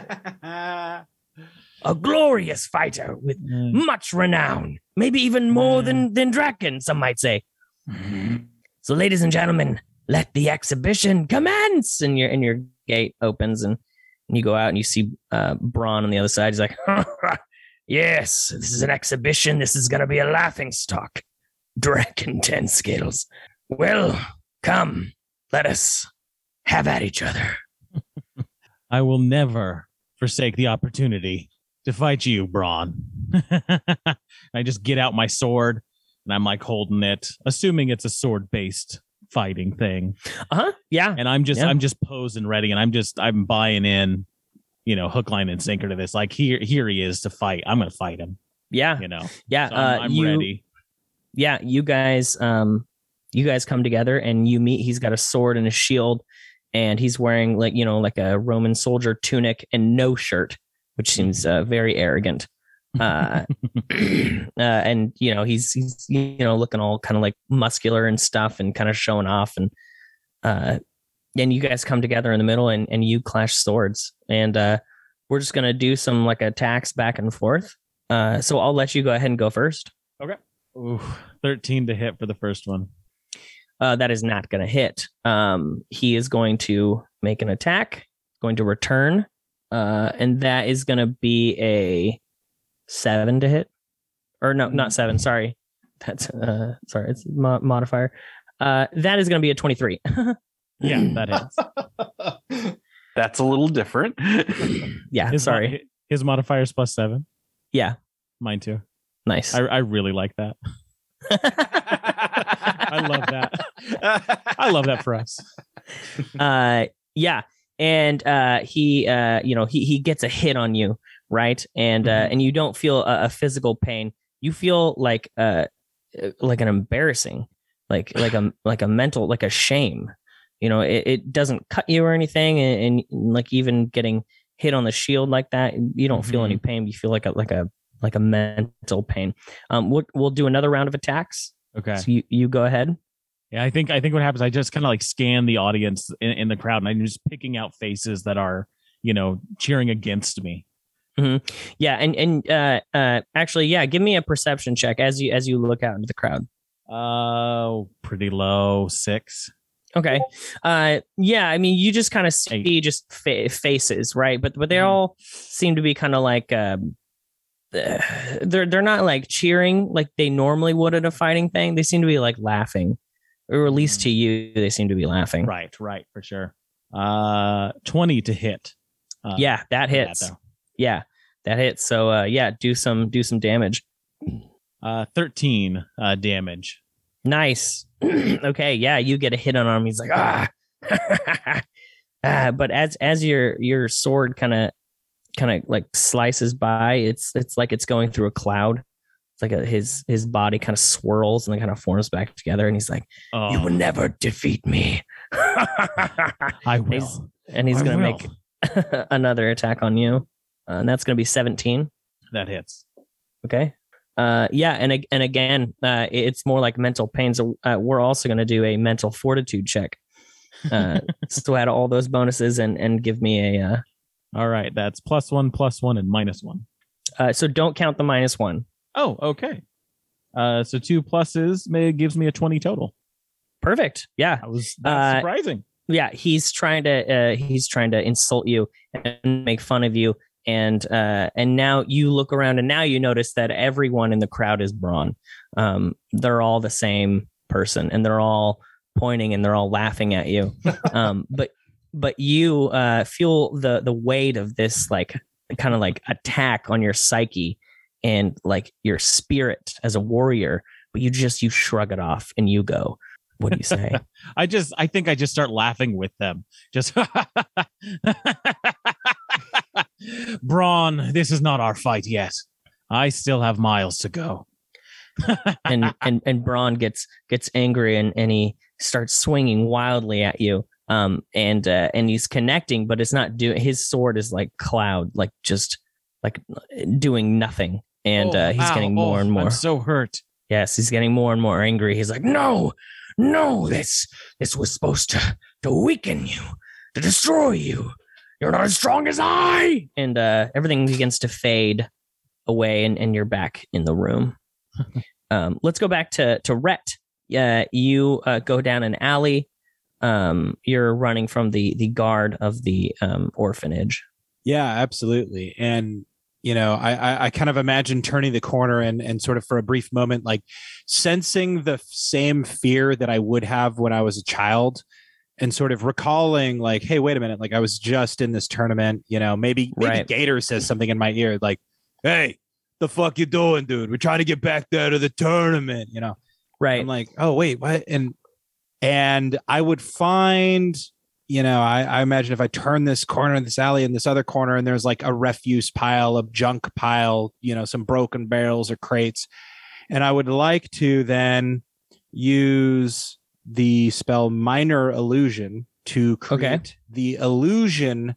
a glorious fighter with Mm. much renown, maybe even more than, than Draken, some might say. So, ladies and gentlemen, let the exhibition commence. And your and your gate opens, and, and you go out, and you see uh, Braun on the other side. He's like, "Yes, this is an exhibition. This is gonna be a laughing stock. Draken ten scales. Well, come, let us have at each other." I will never forsake the opportunity to fight you, Braun. I just get out my sword and I'm like holding it, assuming it's a sword based fighting thing. Uh huh. Yeah. And I'm just Yeah. I'm just posing ready and I'm just I'm buying in, you know, hook, line, and sinker to this. Like here here he is to fight. I'm gonna fight him, Yeah. you know. Yeah. So I'm, uh, I'm you, ready. yeah you guys um you guys come together and you meet he's got a sword and a shield and he's wearing like you know like a roman soldier tunic and no shirt which seems uh, very arrogant. Uh, uh and you know he's he's you know looking all kind of like muscular and stuff and kind of showing off and uh and you guys come together in the middle and and you clash swords. And uh we're just gonna do some like attacks back and forth. Uh so i'll let you go ahead and go first. Ooh, 13 to hit for the first one. uh, that is not going to hit. Um, he is going to make an attack, going to return, uh, and that is going to be a seven to hit, or no, not seven. Sorry, that's uh, sorry, it's mo- modifier. Uh, that is going to be a twenty-three. Yeah, that is. That's a little different. yeah, His, sorry. mo- his modifier is plus seven. Yeah, Mine too. nice. I, I really like that. I love that. I love that for us. uh yeah and uh he uh you know he he gets a hit on you right? And uh Mhm. and you don't feel a, a physical pain. You feel like uh uh, like an embarrassing like like a like a mental like a shame. You know it, it doesn't cut you or anything and, and like even getting hit on the shield like that you don't feel any pain you feel like a like a like a mental pain. Um we'll, we'll do another round of attacks. Okay. so you you go ahead Yeah, I think I think what happens, I just kind of like scan the audience in, in the crowd, and I'm just picking out faces that are, you know, cheering against me. Yeah, and and uh, uh, actually, yeah, give me a perception check as you as you look out into the crowd. Oh, pretty low, six. Okay. Uh, yeah, I mean, you just kind of see just fa- faces, right? But but they Mhm. all seem to be kind of like um, uh, they're they're not like cheering like they normally would at a fighting thing. They seem to be like laughing, or at least to you, they seem to be laughing. Right, right, for sure. Uh, twenty to hit. Uh, Yeah, that hits. though. yeah, that hits. So uh, yeah, do some do some damage. Uh, thirteen uh, damage. Nice. okay, yeah, you get a hit on him. He's like, ah. ah but as as your your sword kind of kind of like slices by, it's it's like it's going through a cloud. Like a, his his body kind of swirls and then kind of forms back together, and he's like, Oh, "You will never defeat me." I will. he's- and he's I gonna will. make another attack on you, uh, and that's gonna be seventeen. that hits. Okay. Uh, yeah, and and again, uh, it's more like mental pain. So uh, we're also going to do a mental fortitude check. Uh, so add all those bonuses and and give me a. Uh, All right, that's plus one, plus one, and minus one. uh, so don't count the minus one. Oh, okay. Uh, so two pluses may gives me a twenty total. Perfect. Yeah. That was that's Uh, surprising. yeah he's trying to uh, he's trying to insult you and make fun of you and uh and now you look around and now you notice that everyone in the crowd is braun um they're all the same person and they're all pointing and they're all laughing at you um but but you uh feel the the weight of this like kind of like attack on your psyche and like your spirit as a warrior but you just you shrug it off and you go what do you say I just I think I just start laughing with them. Just Braun, this is not our fight yet. I still have miles to go. and and and Braun gets gets angry and and he starts swinging wildly at you. Um and uh, and he's connecting, but it's not doing. His sword is like cloud, like just like doing nothing, and Oh, uh, he's ow, getting more oh, and more. I'm so hurt. yes, he's getting more and more angry. He's like, no, no, this this was supposed to to weaken you, to destroy you. You're not as strong as I. And uh, everything begins to fade away, and, and you're back in the room. um, let's go back to to Rhett. Uh, you uh, go down an alley. Um, you're running from the the guard of the um, orphanage. Yeah, absolutely. And you know, I, I I kind of imagine turning the corner and and sort of for a brief moment, like sensing the same fear that I would have when I was a child, and sort of recalling, like, hey, wait a minute, like I was just in this tournament. You know, maybe maybe Right. Gator says something in my ear, like, hey, the fuck you doing, dude? We're trying to get back there to the tournament. You know, Right. I'm like, oh wait, what? And and I would find, you know, I, I imagine if I turn this corner in this alley and this other corner, and there's like a refuse pile, a junk pile, you know, some broken barrels or crates, and I would like to then use the spell minor illusion to create Okay. the illusion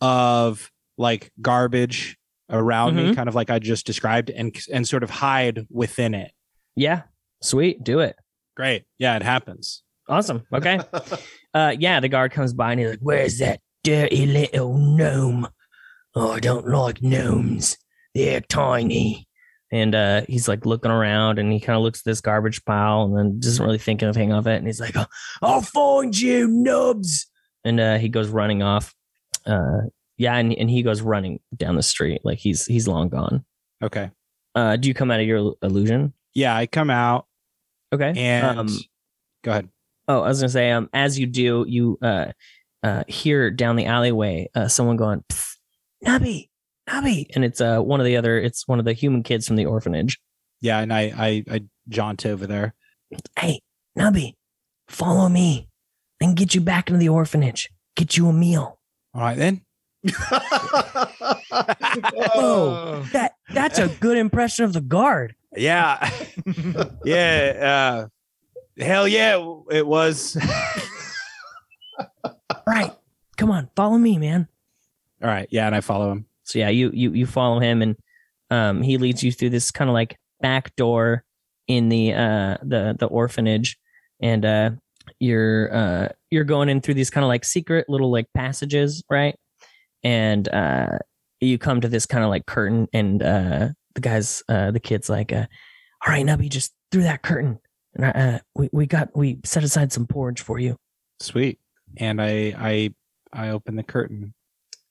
of like garbage around me, Mhm. kind of like I just described, and and sort of hide within it. yeah. Sweet. Do it. Great. Yeah, it happens. Awesome. Okay. uh, yeah, the guard comes by and he's like, "Where's that dirty little gnome? Oh, I don't like gnomes. They're tiny." And uh, he's like looking around, and he kind of looks at this garbage pile, and then doesn't really think of anything of it. And he's like, "Oh, "I'll find you, nubs!" And uh, he goes running off. Uh, yeah, and, and he goes running down the street like he's he's long gone. Okay. Uh, do you come out of your illusion? Yeah, I come out Okay. and Um, go ahead. Oh, I was gonna say, um, as you do, you uh, uh, hear down the alleyway uh, someone going, "Psst, "Nubby, Nubby," and it's uh one of the other, it's one of the human kids from the orphanage. Yeah, and I I I jaunt over there. Hey, Nubby, follow me, and get you back into the orphanage. Get you a meal. All right then. Whoa, that that's a good impression of the guard. Yeah. yeah. Uh hell yeah, it was. Right, come on, follow me, man. All right. Yeah, and I follow him. So yeah, you you you follow him, and um, he leads you through this kind of like back door in the uh the the orphanage, and uh you're uh you're going in through these kind of like secret little like passages, right? And uh you come to this kind of like curtain, and uh the guys uh the kids like uh all right, Nubby, just through that curtain, and uh we we got we set aside some porridge for you. Sweet. And I I I open the curtain.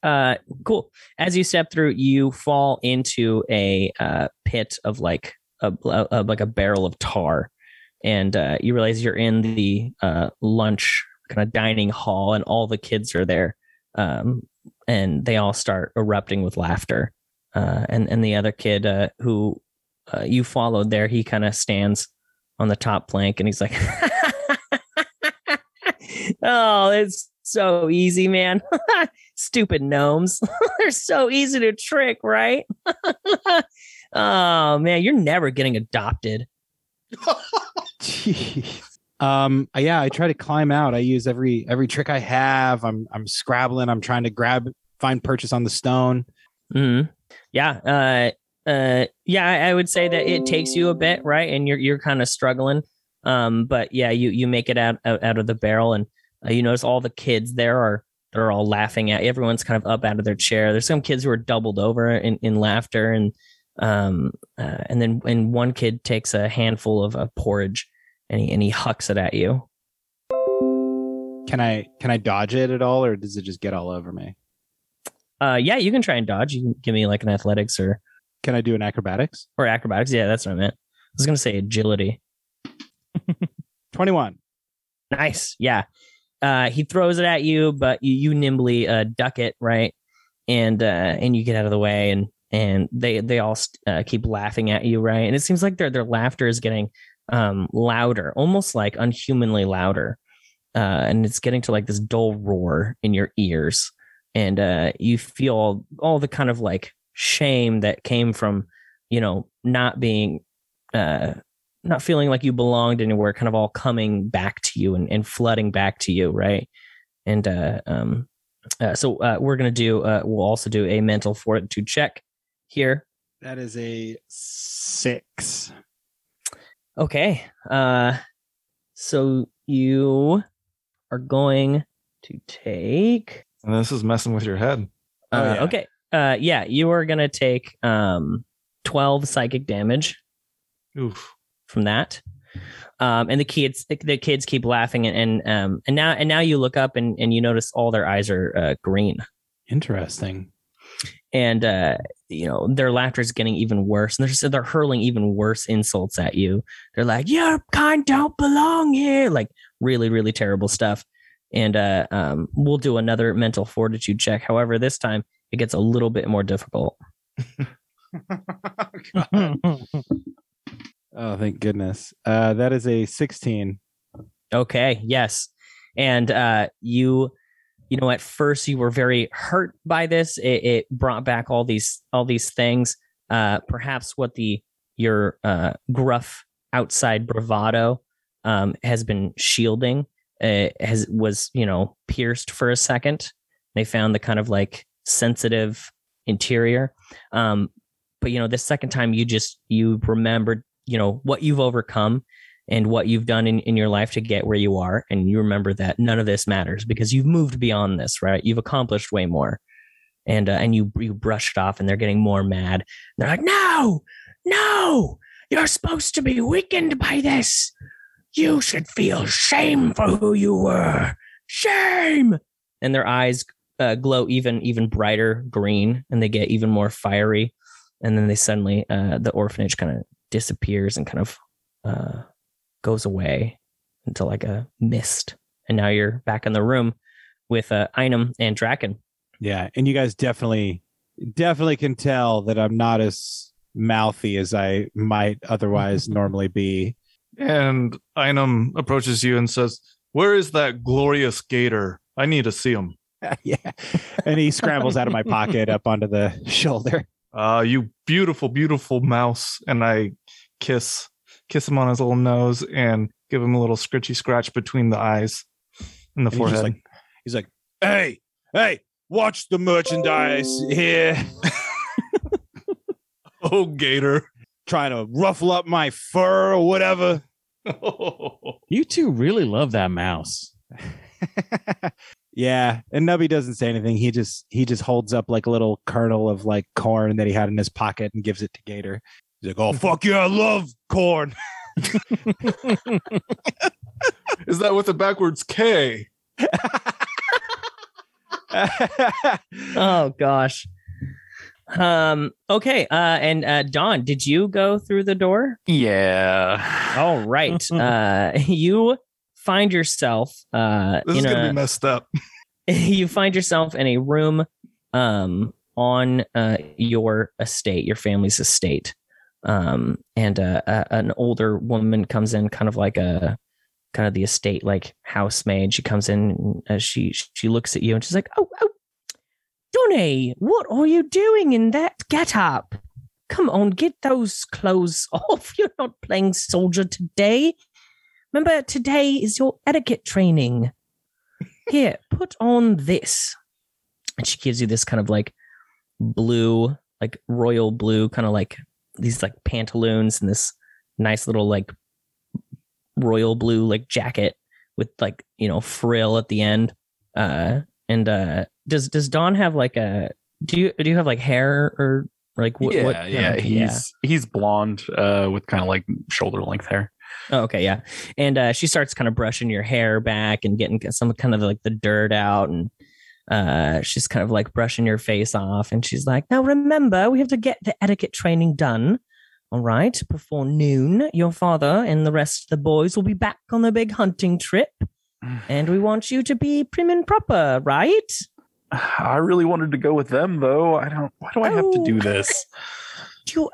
Uh, cool. As you step through, you fall into a uh, pit of like a, a, a- like a barrel of tar, and uh, you realize you're in the uh, lunch kind of dining hall, and all the kids are there, um, and they all start erupting with laughter. Uh, and and the other kid uh, who uh, you followed there, he kind of stands on the top plank, and he's like, "Oh, it's so easy, man." stupid gnomes. They're so easy to trick, right? oh man, you're never getting adopted. Um yeah, I try to climb out. I use every every trick I have. I'm I'm scrabbling. I'm trying to grab find purchase on the stone. hmm Yeah. Uh, uh, yeah. I, I would say that it takes you a bit, right? And you're you're kind of struggling. Um, but yeah, you you make it out out, out of the barrel, and uh, you notice all the kids there are they're all laughing at. you. Everyone's kind of up out of their chair. There's some kids who are doubled over in in laughter, and Um, uh, and then and one kid takes a handful of uh, porridge and he and he hucks it at you. Can I can I dodge it at all, or does it just get all over me? Uh, yeah, you can try and dodge. You can give me like an athletics or Can I do an acrobatics? or acrobatics. Yeah, that's what I meant. I was gonna say agility. Twenty one. Nice. Yeah. Uh, he throws it at you, but you, you nimbly uh, duck it, right? And uh, and you get out of the way, and and they they all uh, keep laughing at you, right? And it seems like their their laughter is getting um, louder, almost like unhumanly louder, uh, and it's getting to like this dull roar in your ears, and uh, you feel all, all the kind of like shame that came from, you know, not being uh not feeling like you belonged anywhere kind of all coming back to you and, and flooding back to you right and uh um uh, so uh, we're gonna do uh we'll also do a mental fortitude check here That is a six. okay uh so you are going to take And this is messing with your head. Oh, uh, yeah. okay uh yeah you are gonna take um 12 psychic damage Oof. from that. Um, and the kids, the, kids keep laughing, and, and um, and now and now you look up and, and you notice all their eyes are uh, green, Interesting. and uh, you know their laughter is getting even worse, and they're they're hurling even worse insults at you. They're like, "Your kind don't belong here," like really really terrible stuff. And uh, um, we'll do another mental fortitude check. However, this time it gets a little bit more difficult. Oh, thank goodness. Uh, that is a sixteen. Okay, yes. And uh you you know at first you were very hurt by this. It, it brought back all these all these things. Uh perhaps what the your uh gruff outside bravado um has been shielding uh, has was, you know, pierced for a second. They found the kind of like sensitive interior. Um but you know, the second time you just you remembered, you know, what you've overcome and what you've done in, in your life to get where you are. And you remember that none of this matters because you've moved beyond this right? You've accomplished way more. And uh, and you you brush it off and they're getting more mad. They're like no no you're supposed to be weakened by this. You should feel shame for who you were. Shame. And their eyes uh, glow even even brighter green and they get even more fiery and then they suddenly uh, the orphanage kind of disappears and kind of uh, goes away into like a mist. And now you're back in the room with uh, Einam and Draken. Yeah, and you guys definitely, definitely can tell that I'm not as mouthy as I might otherwise normally be. And Einam approaches you and says, Where is that glorious gator? I need to see him. yeah, and he scrambles out of my pocket up onto the shoulder. Uh, you beautiful, beautiful mouse. And I kiss kiss him on his little nose and give him a little scritchy scratch between the eyes and the And he's forehead. like, he's like, hey, hey, watch the merchandise here. oh, gator. Trying to ruffle up my fur or whatever. You two really love that mouse. Yeah, and Nubby doesn't say anything. He just he just holds up like a little kernel of like corn that he had in his pocket and gives it to Gator. He's like, "Oh fuck yeah, I love corn." Is that with a backwards K? Oh gosh. Um. Okay. Uh. And uh, Don, did you go through the door? Yeah. All right. uh. You find yourself uh This is gonna a be messed up. you find yourself in a room um on uh your estate, your family's estate. Um. And uh, uh an older woman comes in, kind of like a kind of the estate like housemaid. She comes in and uh, she she looks at you and she's like, "Oh, oh, Donny, what are you doing in that get up? Come on, get those clothes off. You're not playing soldier today. Remember, today is your etiquette training. Here, put on this." And she gives you this kind of like blue, like royal blue, kind of like these like pantaloons and this nice little like royal blue like jacket with like you know frill at the end uh and uh does does Don have like a do you do you have like hair or Like what? yeah, what yeah, okay, he's he's blonde, uh, with kind of like shoulder length hair. Oh, okay, yeah. And uh, she starts kind of brushing your hair back and getting some kind of like the dirt out, and uh, she's kind of like brushing your face off. And she's like, "Now remember, we have to get the etiquette training done. All right, before noon. Your father and the rest of the boys will be back on the big hunting trip, and we want you to be prim and proper, right?" I really wanted to go with them though. I don't. Why do I have to do Oh. this? Do you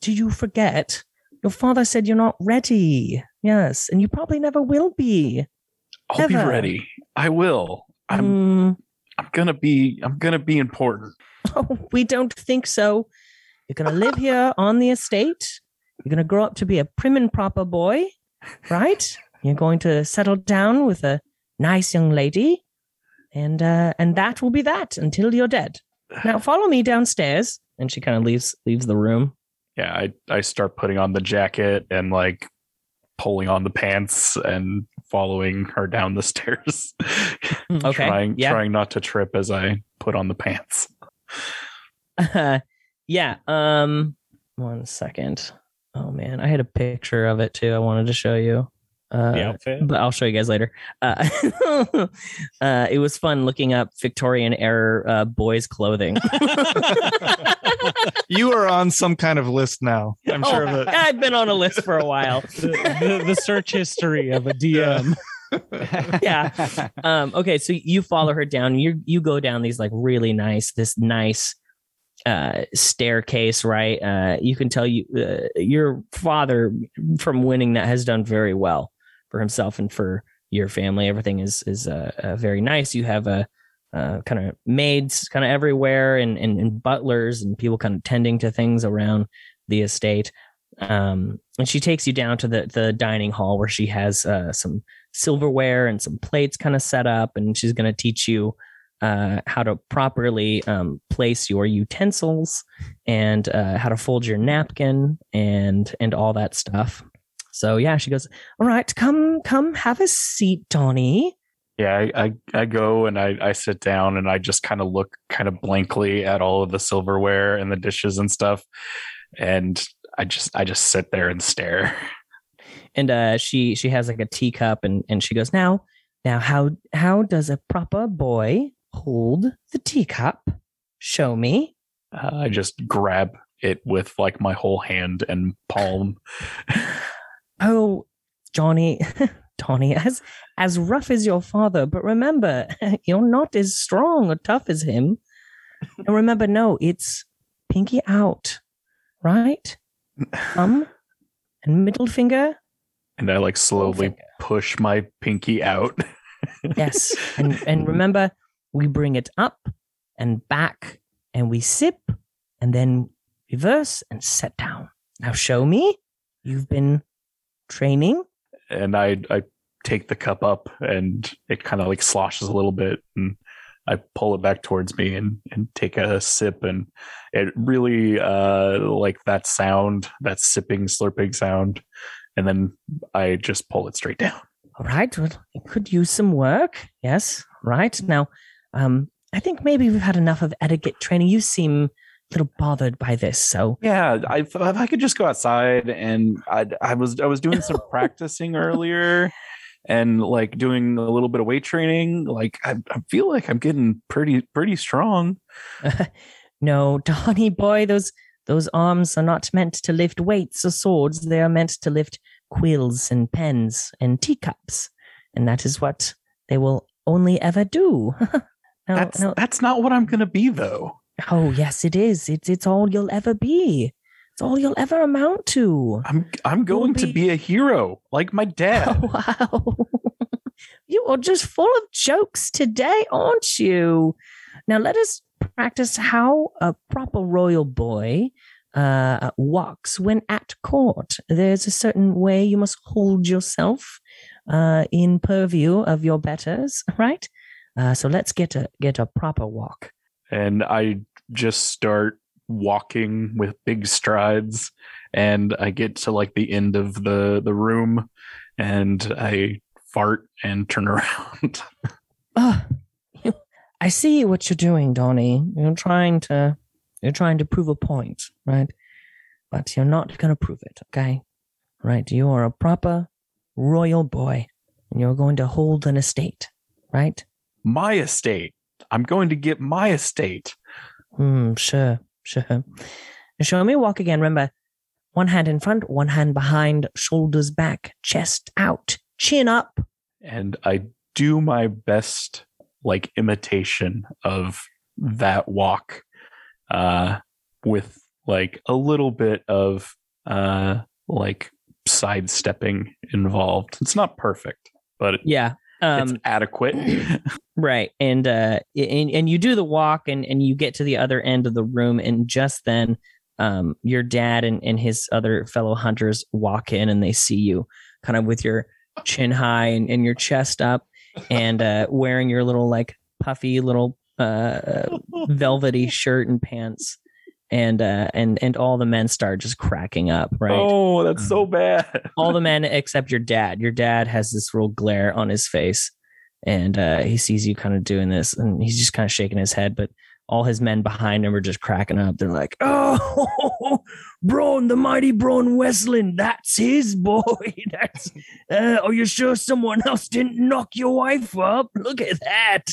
do you forget? Your father said you're not ready. Yes, and you probably never will be. I'll be ready. I will. I'm. Mm. I'm gonna be. I'm gonna be important. Oh, we don't think so. You're going to live here on the estate. You're going to grow up to be a prim and proper boy, right? You're going to settle down with a nice young lady, and uh, and that will be that until you're dead. Now follow me downstairs. And she kind of leaves leaves the room. Yeah, I I start putting on the jacket and like pulling on the pants and following her down the stairs. Okay, trying yeah. trying not to trip as I put on the pants. yeah. Um. One second. Oh man, I had a picture of it too. I wanted to show you. Uh, the outfit. but I'll show you guys later. Uh, uh, it was fun looking up Victorian era uh, boys' clothing. You are on some kind of list now. I'm sure of Oh, it. I'd been on a list for a while. the, the, the search history of a DM. Yeah. Um, okay, so you follow her down. You you go down these like really nice, this nice uh staircase right uh you can tell you uh, your father from winning that has done very well for himself and for your family. Everything is is uh, uh very nice. You have a uh, kind of maids kind of everywhere and, and and butlers and people kind of tending to things around the estate. Um and she takes you down to the the dining hall where she has uh some silverware and some plates kind of set up and she's going to teach you uh, how to properly um, place your utensils and uh, how to fold your napkin and and all that stuff. So yeah, she goes, "All right, come come have a seat, Donnie." Yeah, I, I, I go and I, I sit down and I just kind of look kind of blankly at all of the silverware and the dishes and stuff. And I just I just sit there and stare. And uh, she she has like a teacup and and she goes, "Now now how how does a proper boy hold the teacup? Show me." Uh, I just grab it with like my whole hand and palm. Oh, Johnny, Donnie, as as rough as your father, but remember, you're not as strong or tough as him. And remember, no, it's pinky out, right? Thumb and middle finger. And I like slowly push my pinky out. Yes, and and remember, we bring it up and back, and we sip, and then reverse and set down. Now, show me. You've been training. and I I take the cup up and it kind of like sloshes a little bit and I pull it back towards me and and take a sip and it really uh like that sound that sipping slurping sound and then I just pull it straight down. All right. Well, it could use some work. Yes. Right. Now, um, I think maybe we've had enough of etiquette training. You seem little bothered by this. So, Yeah, I if I could just go outside and I I was I was doing some practicing earlier and like doing a little bit of weight training like I, I feel like I'm getting pretty pretty strong. no, Donny boy, those those arms are not meant to lift weights or swords. They are meant to lift quills and pens and teacups, and that is what they will only ever do. now, That's now, that's not what I'm gonna be though. Oh yes, it is. It's it's all you'll ever be. It's all you'll ever amount to. I'm I'm going to be- be a hero like my dad. Oh, wow. you are just full of jokes today, aren't you? Now, let us practice how a proper royal boy uh, walks when at court. There's a certain way you must hold yourself uh, in purview of your betters, right? Uh, so let's get a get a proper walk. And I just start walking with big strides and I get to like the end of the the room and I fart and turn around. Oh, you, I see what you're doing, Donnie. You're trying to You're trying to prove a point, right? But you're not going to prove it, okay? Right? You are a proper royal boy, and you're going to hold an estate, right? My estate. I'm going to get my estate. Hmm, sure, sure. Show me walk again. Remember, one hand in front, one hand behind, shoulders back, chest out, chin up. And I do my best like imitation of that walk uh with like a little bit of uh like sidestepping involved. It's not perfect, but it- Yeah. it's Um, adequate. right. And uh and, and you do the walk and, and you get to the other end of the room, and just then um your dad and, and his other fellow hunters walk in and they see you kind of with your chin high and, and your chest up and uh wearing your little like puffy little uh velvety shirt and pants and uh and and all the men start just cracking up right Oh, that's so bad. all the men except your dad. Your dad has this real glare on his face, and uh, he sees you kind of doing this, and he's just kind of shaking his head. But all his men behind him are just cracking up. They're like, "Oh, Braun, the mighty Braun Westland, that's his boy. That's. Uh, are you sure someone else didn't knock your wife up? Look at that.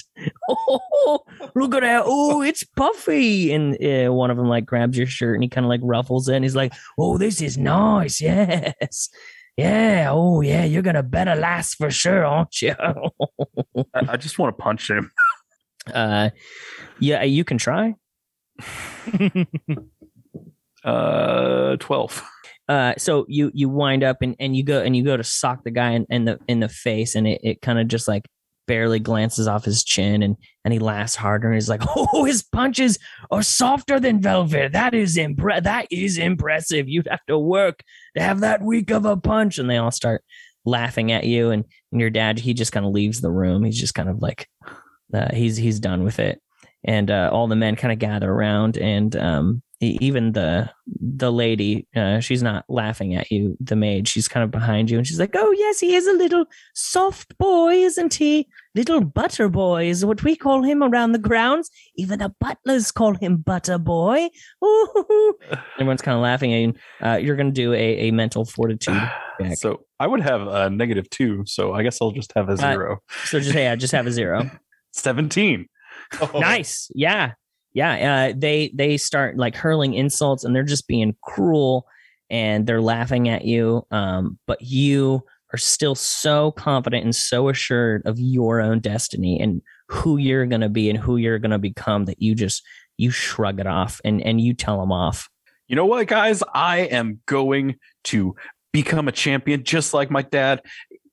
Oh, look at that. Oh, it's Puffy." And uh, one of them like grabs your shirt and he kind of like ruffles it. And he's like, "Oh, this is nice. Yes." Yeah, oh yeah, you're gonna better last for sure, aren't you? I, I just want to punch him. uh yeah, you can try. Uh 12. Uh so you you wind up and, and you go and you go to sock the guy in, in the in the face and it, it kind of just like barely glances off his chin and and he laughs harder and he's like, Oh, his punches are softer than velvet. That is impre- that is impressive. You'd have to work to have that weak of a punch. And they all start laughing at you and, and your dad, he just kind of leaves the room. He's just kind of like uh, he's he's done with it. And uh, all the men kind of gather around and um even the the lady uh, she's not laughing at you the maid she's kind of behind you and she's like oh yes he is a little soft boy isn't he little butter boy is what we call him around the grounds even the butlers call him butter boy Ooh. everyone's kind of laughing you uh, you're gonna do a, a mental fortitude check. So I would have a negative two. So I guess I'll just have a zero. so just yeah just have a zero 17. nice. Yeah. Yeah. Uh, they they start like hurling insults and they're just being cruel and they're laughing at you. Um but you are still so confident and so assured of your own destiny and who you're going to be and who you're going to become that you just you shrug it off and and you tell them off. You know what, guys? I am going to become a champion just like my dad.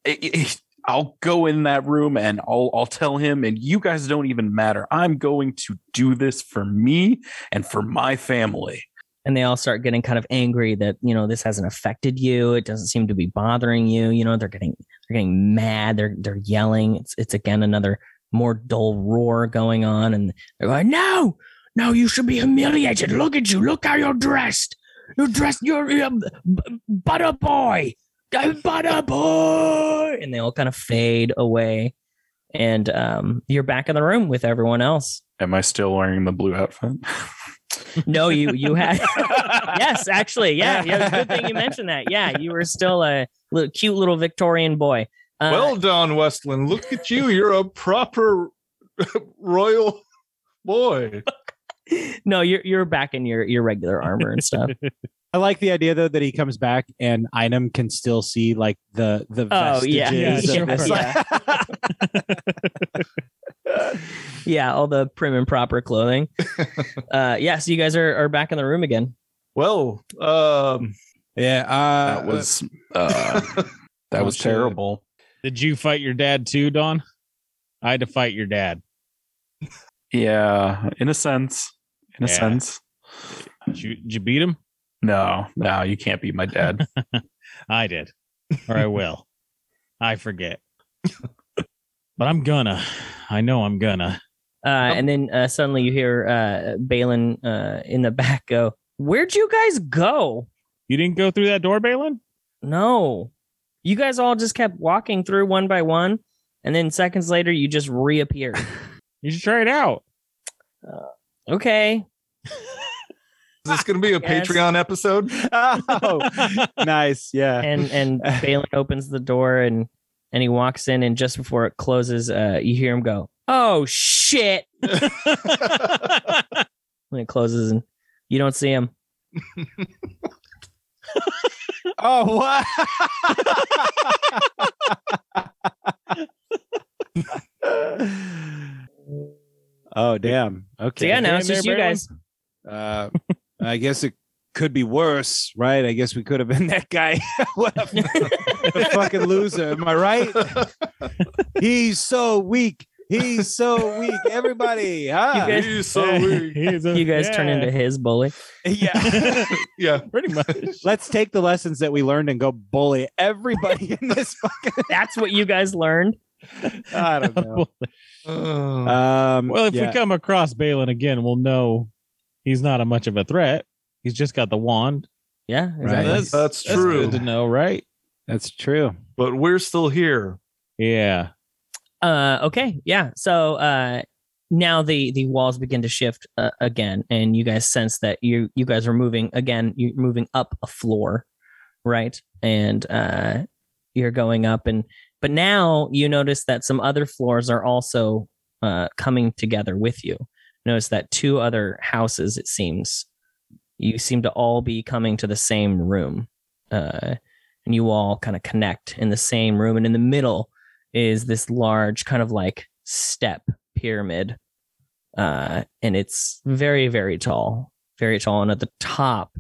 I- I- I'll go in that room and I'll I'll tell him and you guys don't even matter. I'm going to do this for me and for my family. and they all start getting kind of angry that you know this hasn't affected you. It doesn't seem to be bothering you. You know they're getting they're getting mad. They're they're yelling. It's it's again another more dull roar going on and they're going no no you should be humiliated. Look at you. Look how you're dressed. You're dressed you're, you're butter boy and they all kind of fade away and um you're back in the room with everyone else Am I still wearing the blue outfit? no you you had yes, actually, yeah, yeah. It's a good thing you mentioned that. Yeah, you were still a little, cute little Victorian boy. Uh, well done, Westland. Look at you. You're a proper royal boy. no, you're you're back in your your regular armor and stuff. I like the idea though that he comes back and Einam can still see like the the Oh, yeah. vestiges Yeah, of this. yeah. yeah, all the prim and proper clothing. Uh, yeah, so you guys are are back in the room again. Well, um, yeah. Uh, That was uh, that was terrible. Did you fight your dad too, Don? I had to fight your dad. Yeah, in a sense. In a Yeah. sense. Did you, did you beat him? No, no, you can't beat my dad. I did, or I will. I forget, but I'm gonna. I know I'm gonna. Uh, and then uh, suddenly you hear uh, Balin uh, in the back go, "Where'd you guys go?" You didn't go through that door, Balin? No, you guys all just kept walking through one by one, and then seconds later you just reappeared. You should try it out. okay. Is this going to be a Yes. Patreon episode? oh, nice. Yeah. and and Balin opens the door and and he walks in and just before it closes, uh, you hear him go, "Oh shit!" when it closes and you don't see him. oh, what? oh, damn. Okay. So yeah, now it's just you guys. Uh, I guess it could be worse, right? I guess we could have been that guy. what a, a fucking loser. Am I right? He's so weak. He's so weak. Everybody, huh? You guys- He's so weak. He's a- You guys turn into his bully. yeah. Yeah. pretty much. Let's take the lessons that we learned and go bully everybody in this fucking. That's what you guys learned. I don't know. Oh. Um, well, if yeah. we come across Balin again, we'll know he's not a much of a threat. He's just got the wand. Yeah, Right. That's, That's true. good to know, right? that's true. but we're still here. Yeah. Uh, okay, yeah. So uh, now the the walls begin to shift uh, again, and you guys sense that you you guys are moving again. You're moving up a floor, right? And uh, you're going up, and but now you notice that some other floors are also uh, coming together with you. Notice that two other houses, it seems, you seem to all be coming to the same room, uh, and you all kind of connect in the same room, and in the middle is this large kind of like step pyramid uh and it's very very tall very tall and at the top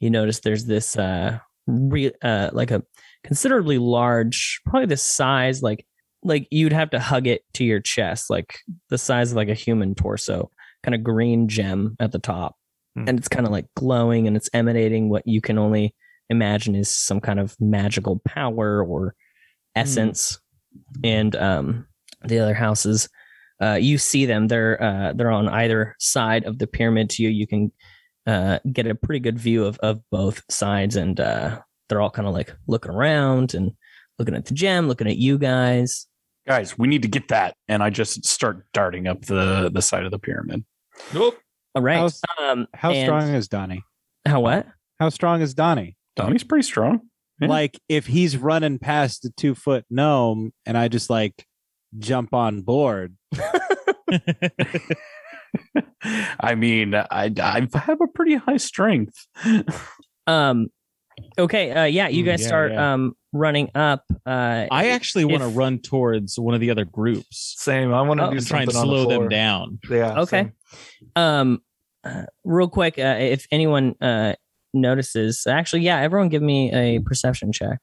you notice there's this uh re- uh like a considerably large probably the size like like you'd have to hug it to your chest like the size of like a human torso kind of green gem at the top Hmm. and it's kind of like glowing and it's emanating what you can only imagine is some kind of magical power or essence and um the other houses uh you see them they're uh they're on either side of the pyramid to you you can uh get a pretty good view of of both sides and uh they're all kind of like looking around and looking at the gem looking at you guys Guys, we need to get that. And I just start darting up the the side of the pyramid. Nope. all right How's- um How and- strong is Donnie? how what How strong is Donnie? Donnie's pretty strong. Yeah. Like if he's running past the two foot gnome and I just like jump on board. I mean, I I have a pretty high strength. um okay uh yeah you Mm, guys yeah, start yeah. um running up uh I actually want to run towards one of the other groups Same. I want to Oh, do try and on the slow them down. Yeah. okay same. um uh, real quick uh, if anyone uh notices actually yeah everyone give me a perception check.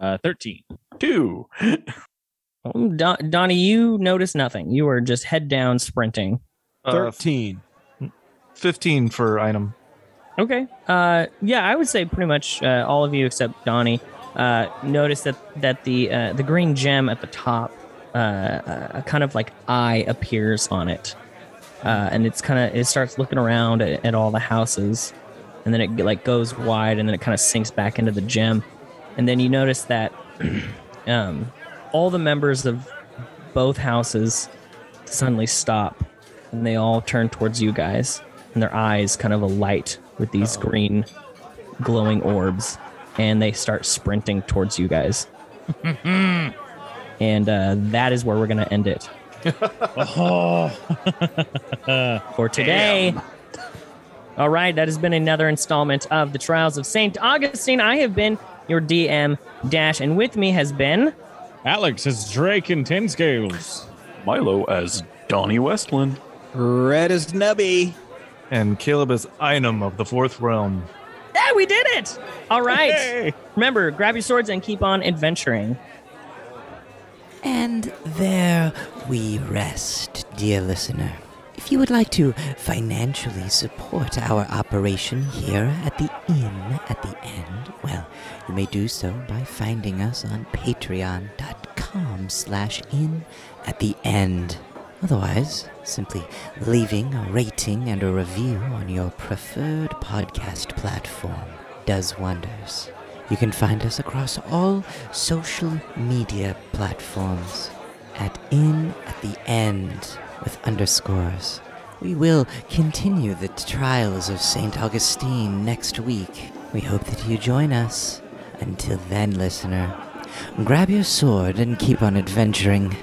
Uh, 13. Two. Um, Don- donnie you notice nothing you were just head down sprinting Uh, Thirteen. 15 for item. Okay. Uh yeah i would say pretty much uh, all of you except donnie uh notice that that the uh the green gem at the top uh a kind of like eye appears on it. Uh and it's kind of it starts looking around at, at all the houses. And then it like goes wide and then it kind of sinks back into the gem. And then you notice that um all the members of both houses suddenly stop and they all turn towards you guys. And their eyes kind of alight with these green glowing orbs and they start sprinting towards you guys and uh, that is where we're going to end it Oh. for today all right that has been another installment of the trials of saint augustine i have been your dm dash and with me has been Alex is Drake in 10 scales. Milo as Donnie Westland. Red as Nubby. And Caleb is Einam of the fourth realm. yeah we did it all right Hey. remember grab your swords and keep on adventuring And there we rest, dear listener. If you would like to financially support our operation here at the inn at the end, well, you may do so by finding us on patreon.com slash inn at the end. Otherwise, simply leaving a rating and a review on your preferred podcast platform does wonders. You can find us across all social media platforms at in at the end with underscores. We will continue the trials of St. Augustine next week. We hope that you join us. Until then, listener, grab your sword and keep on adventuring.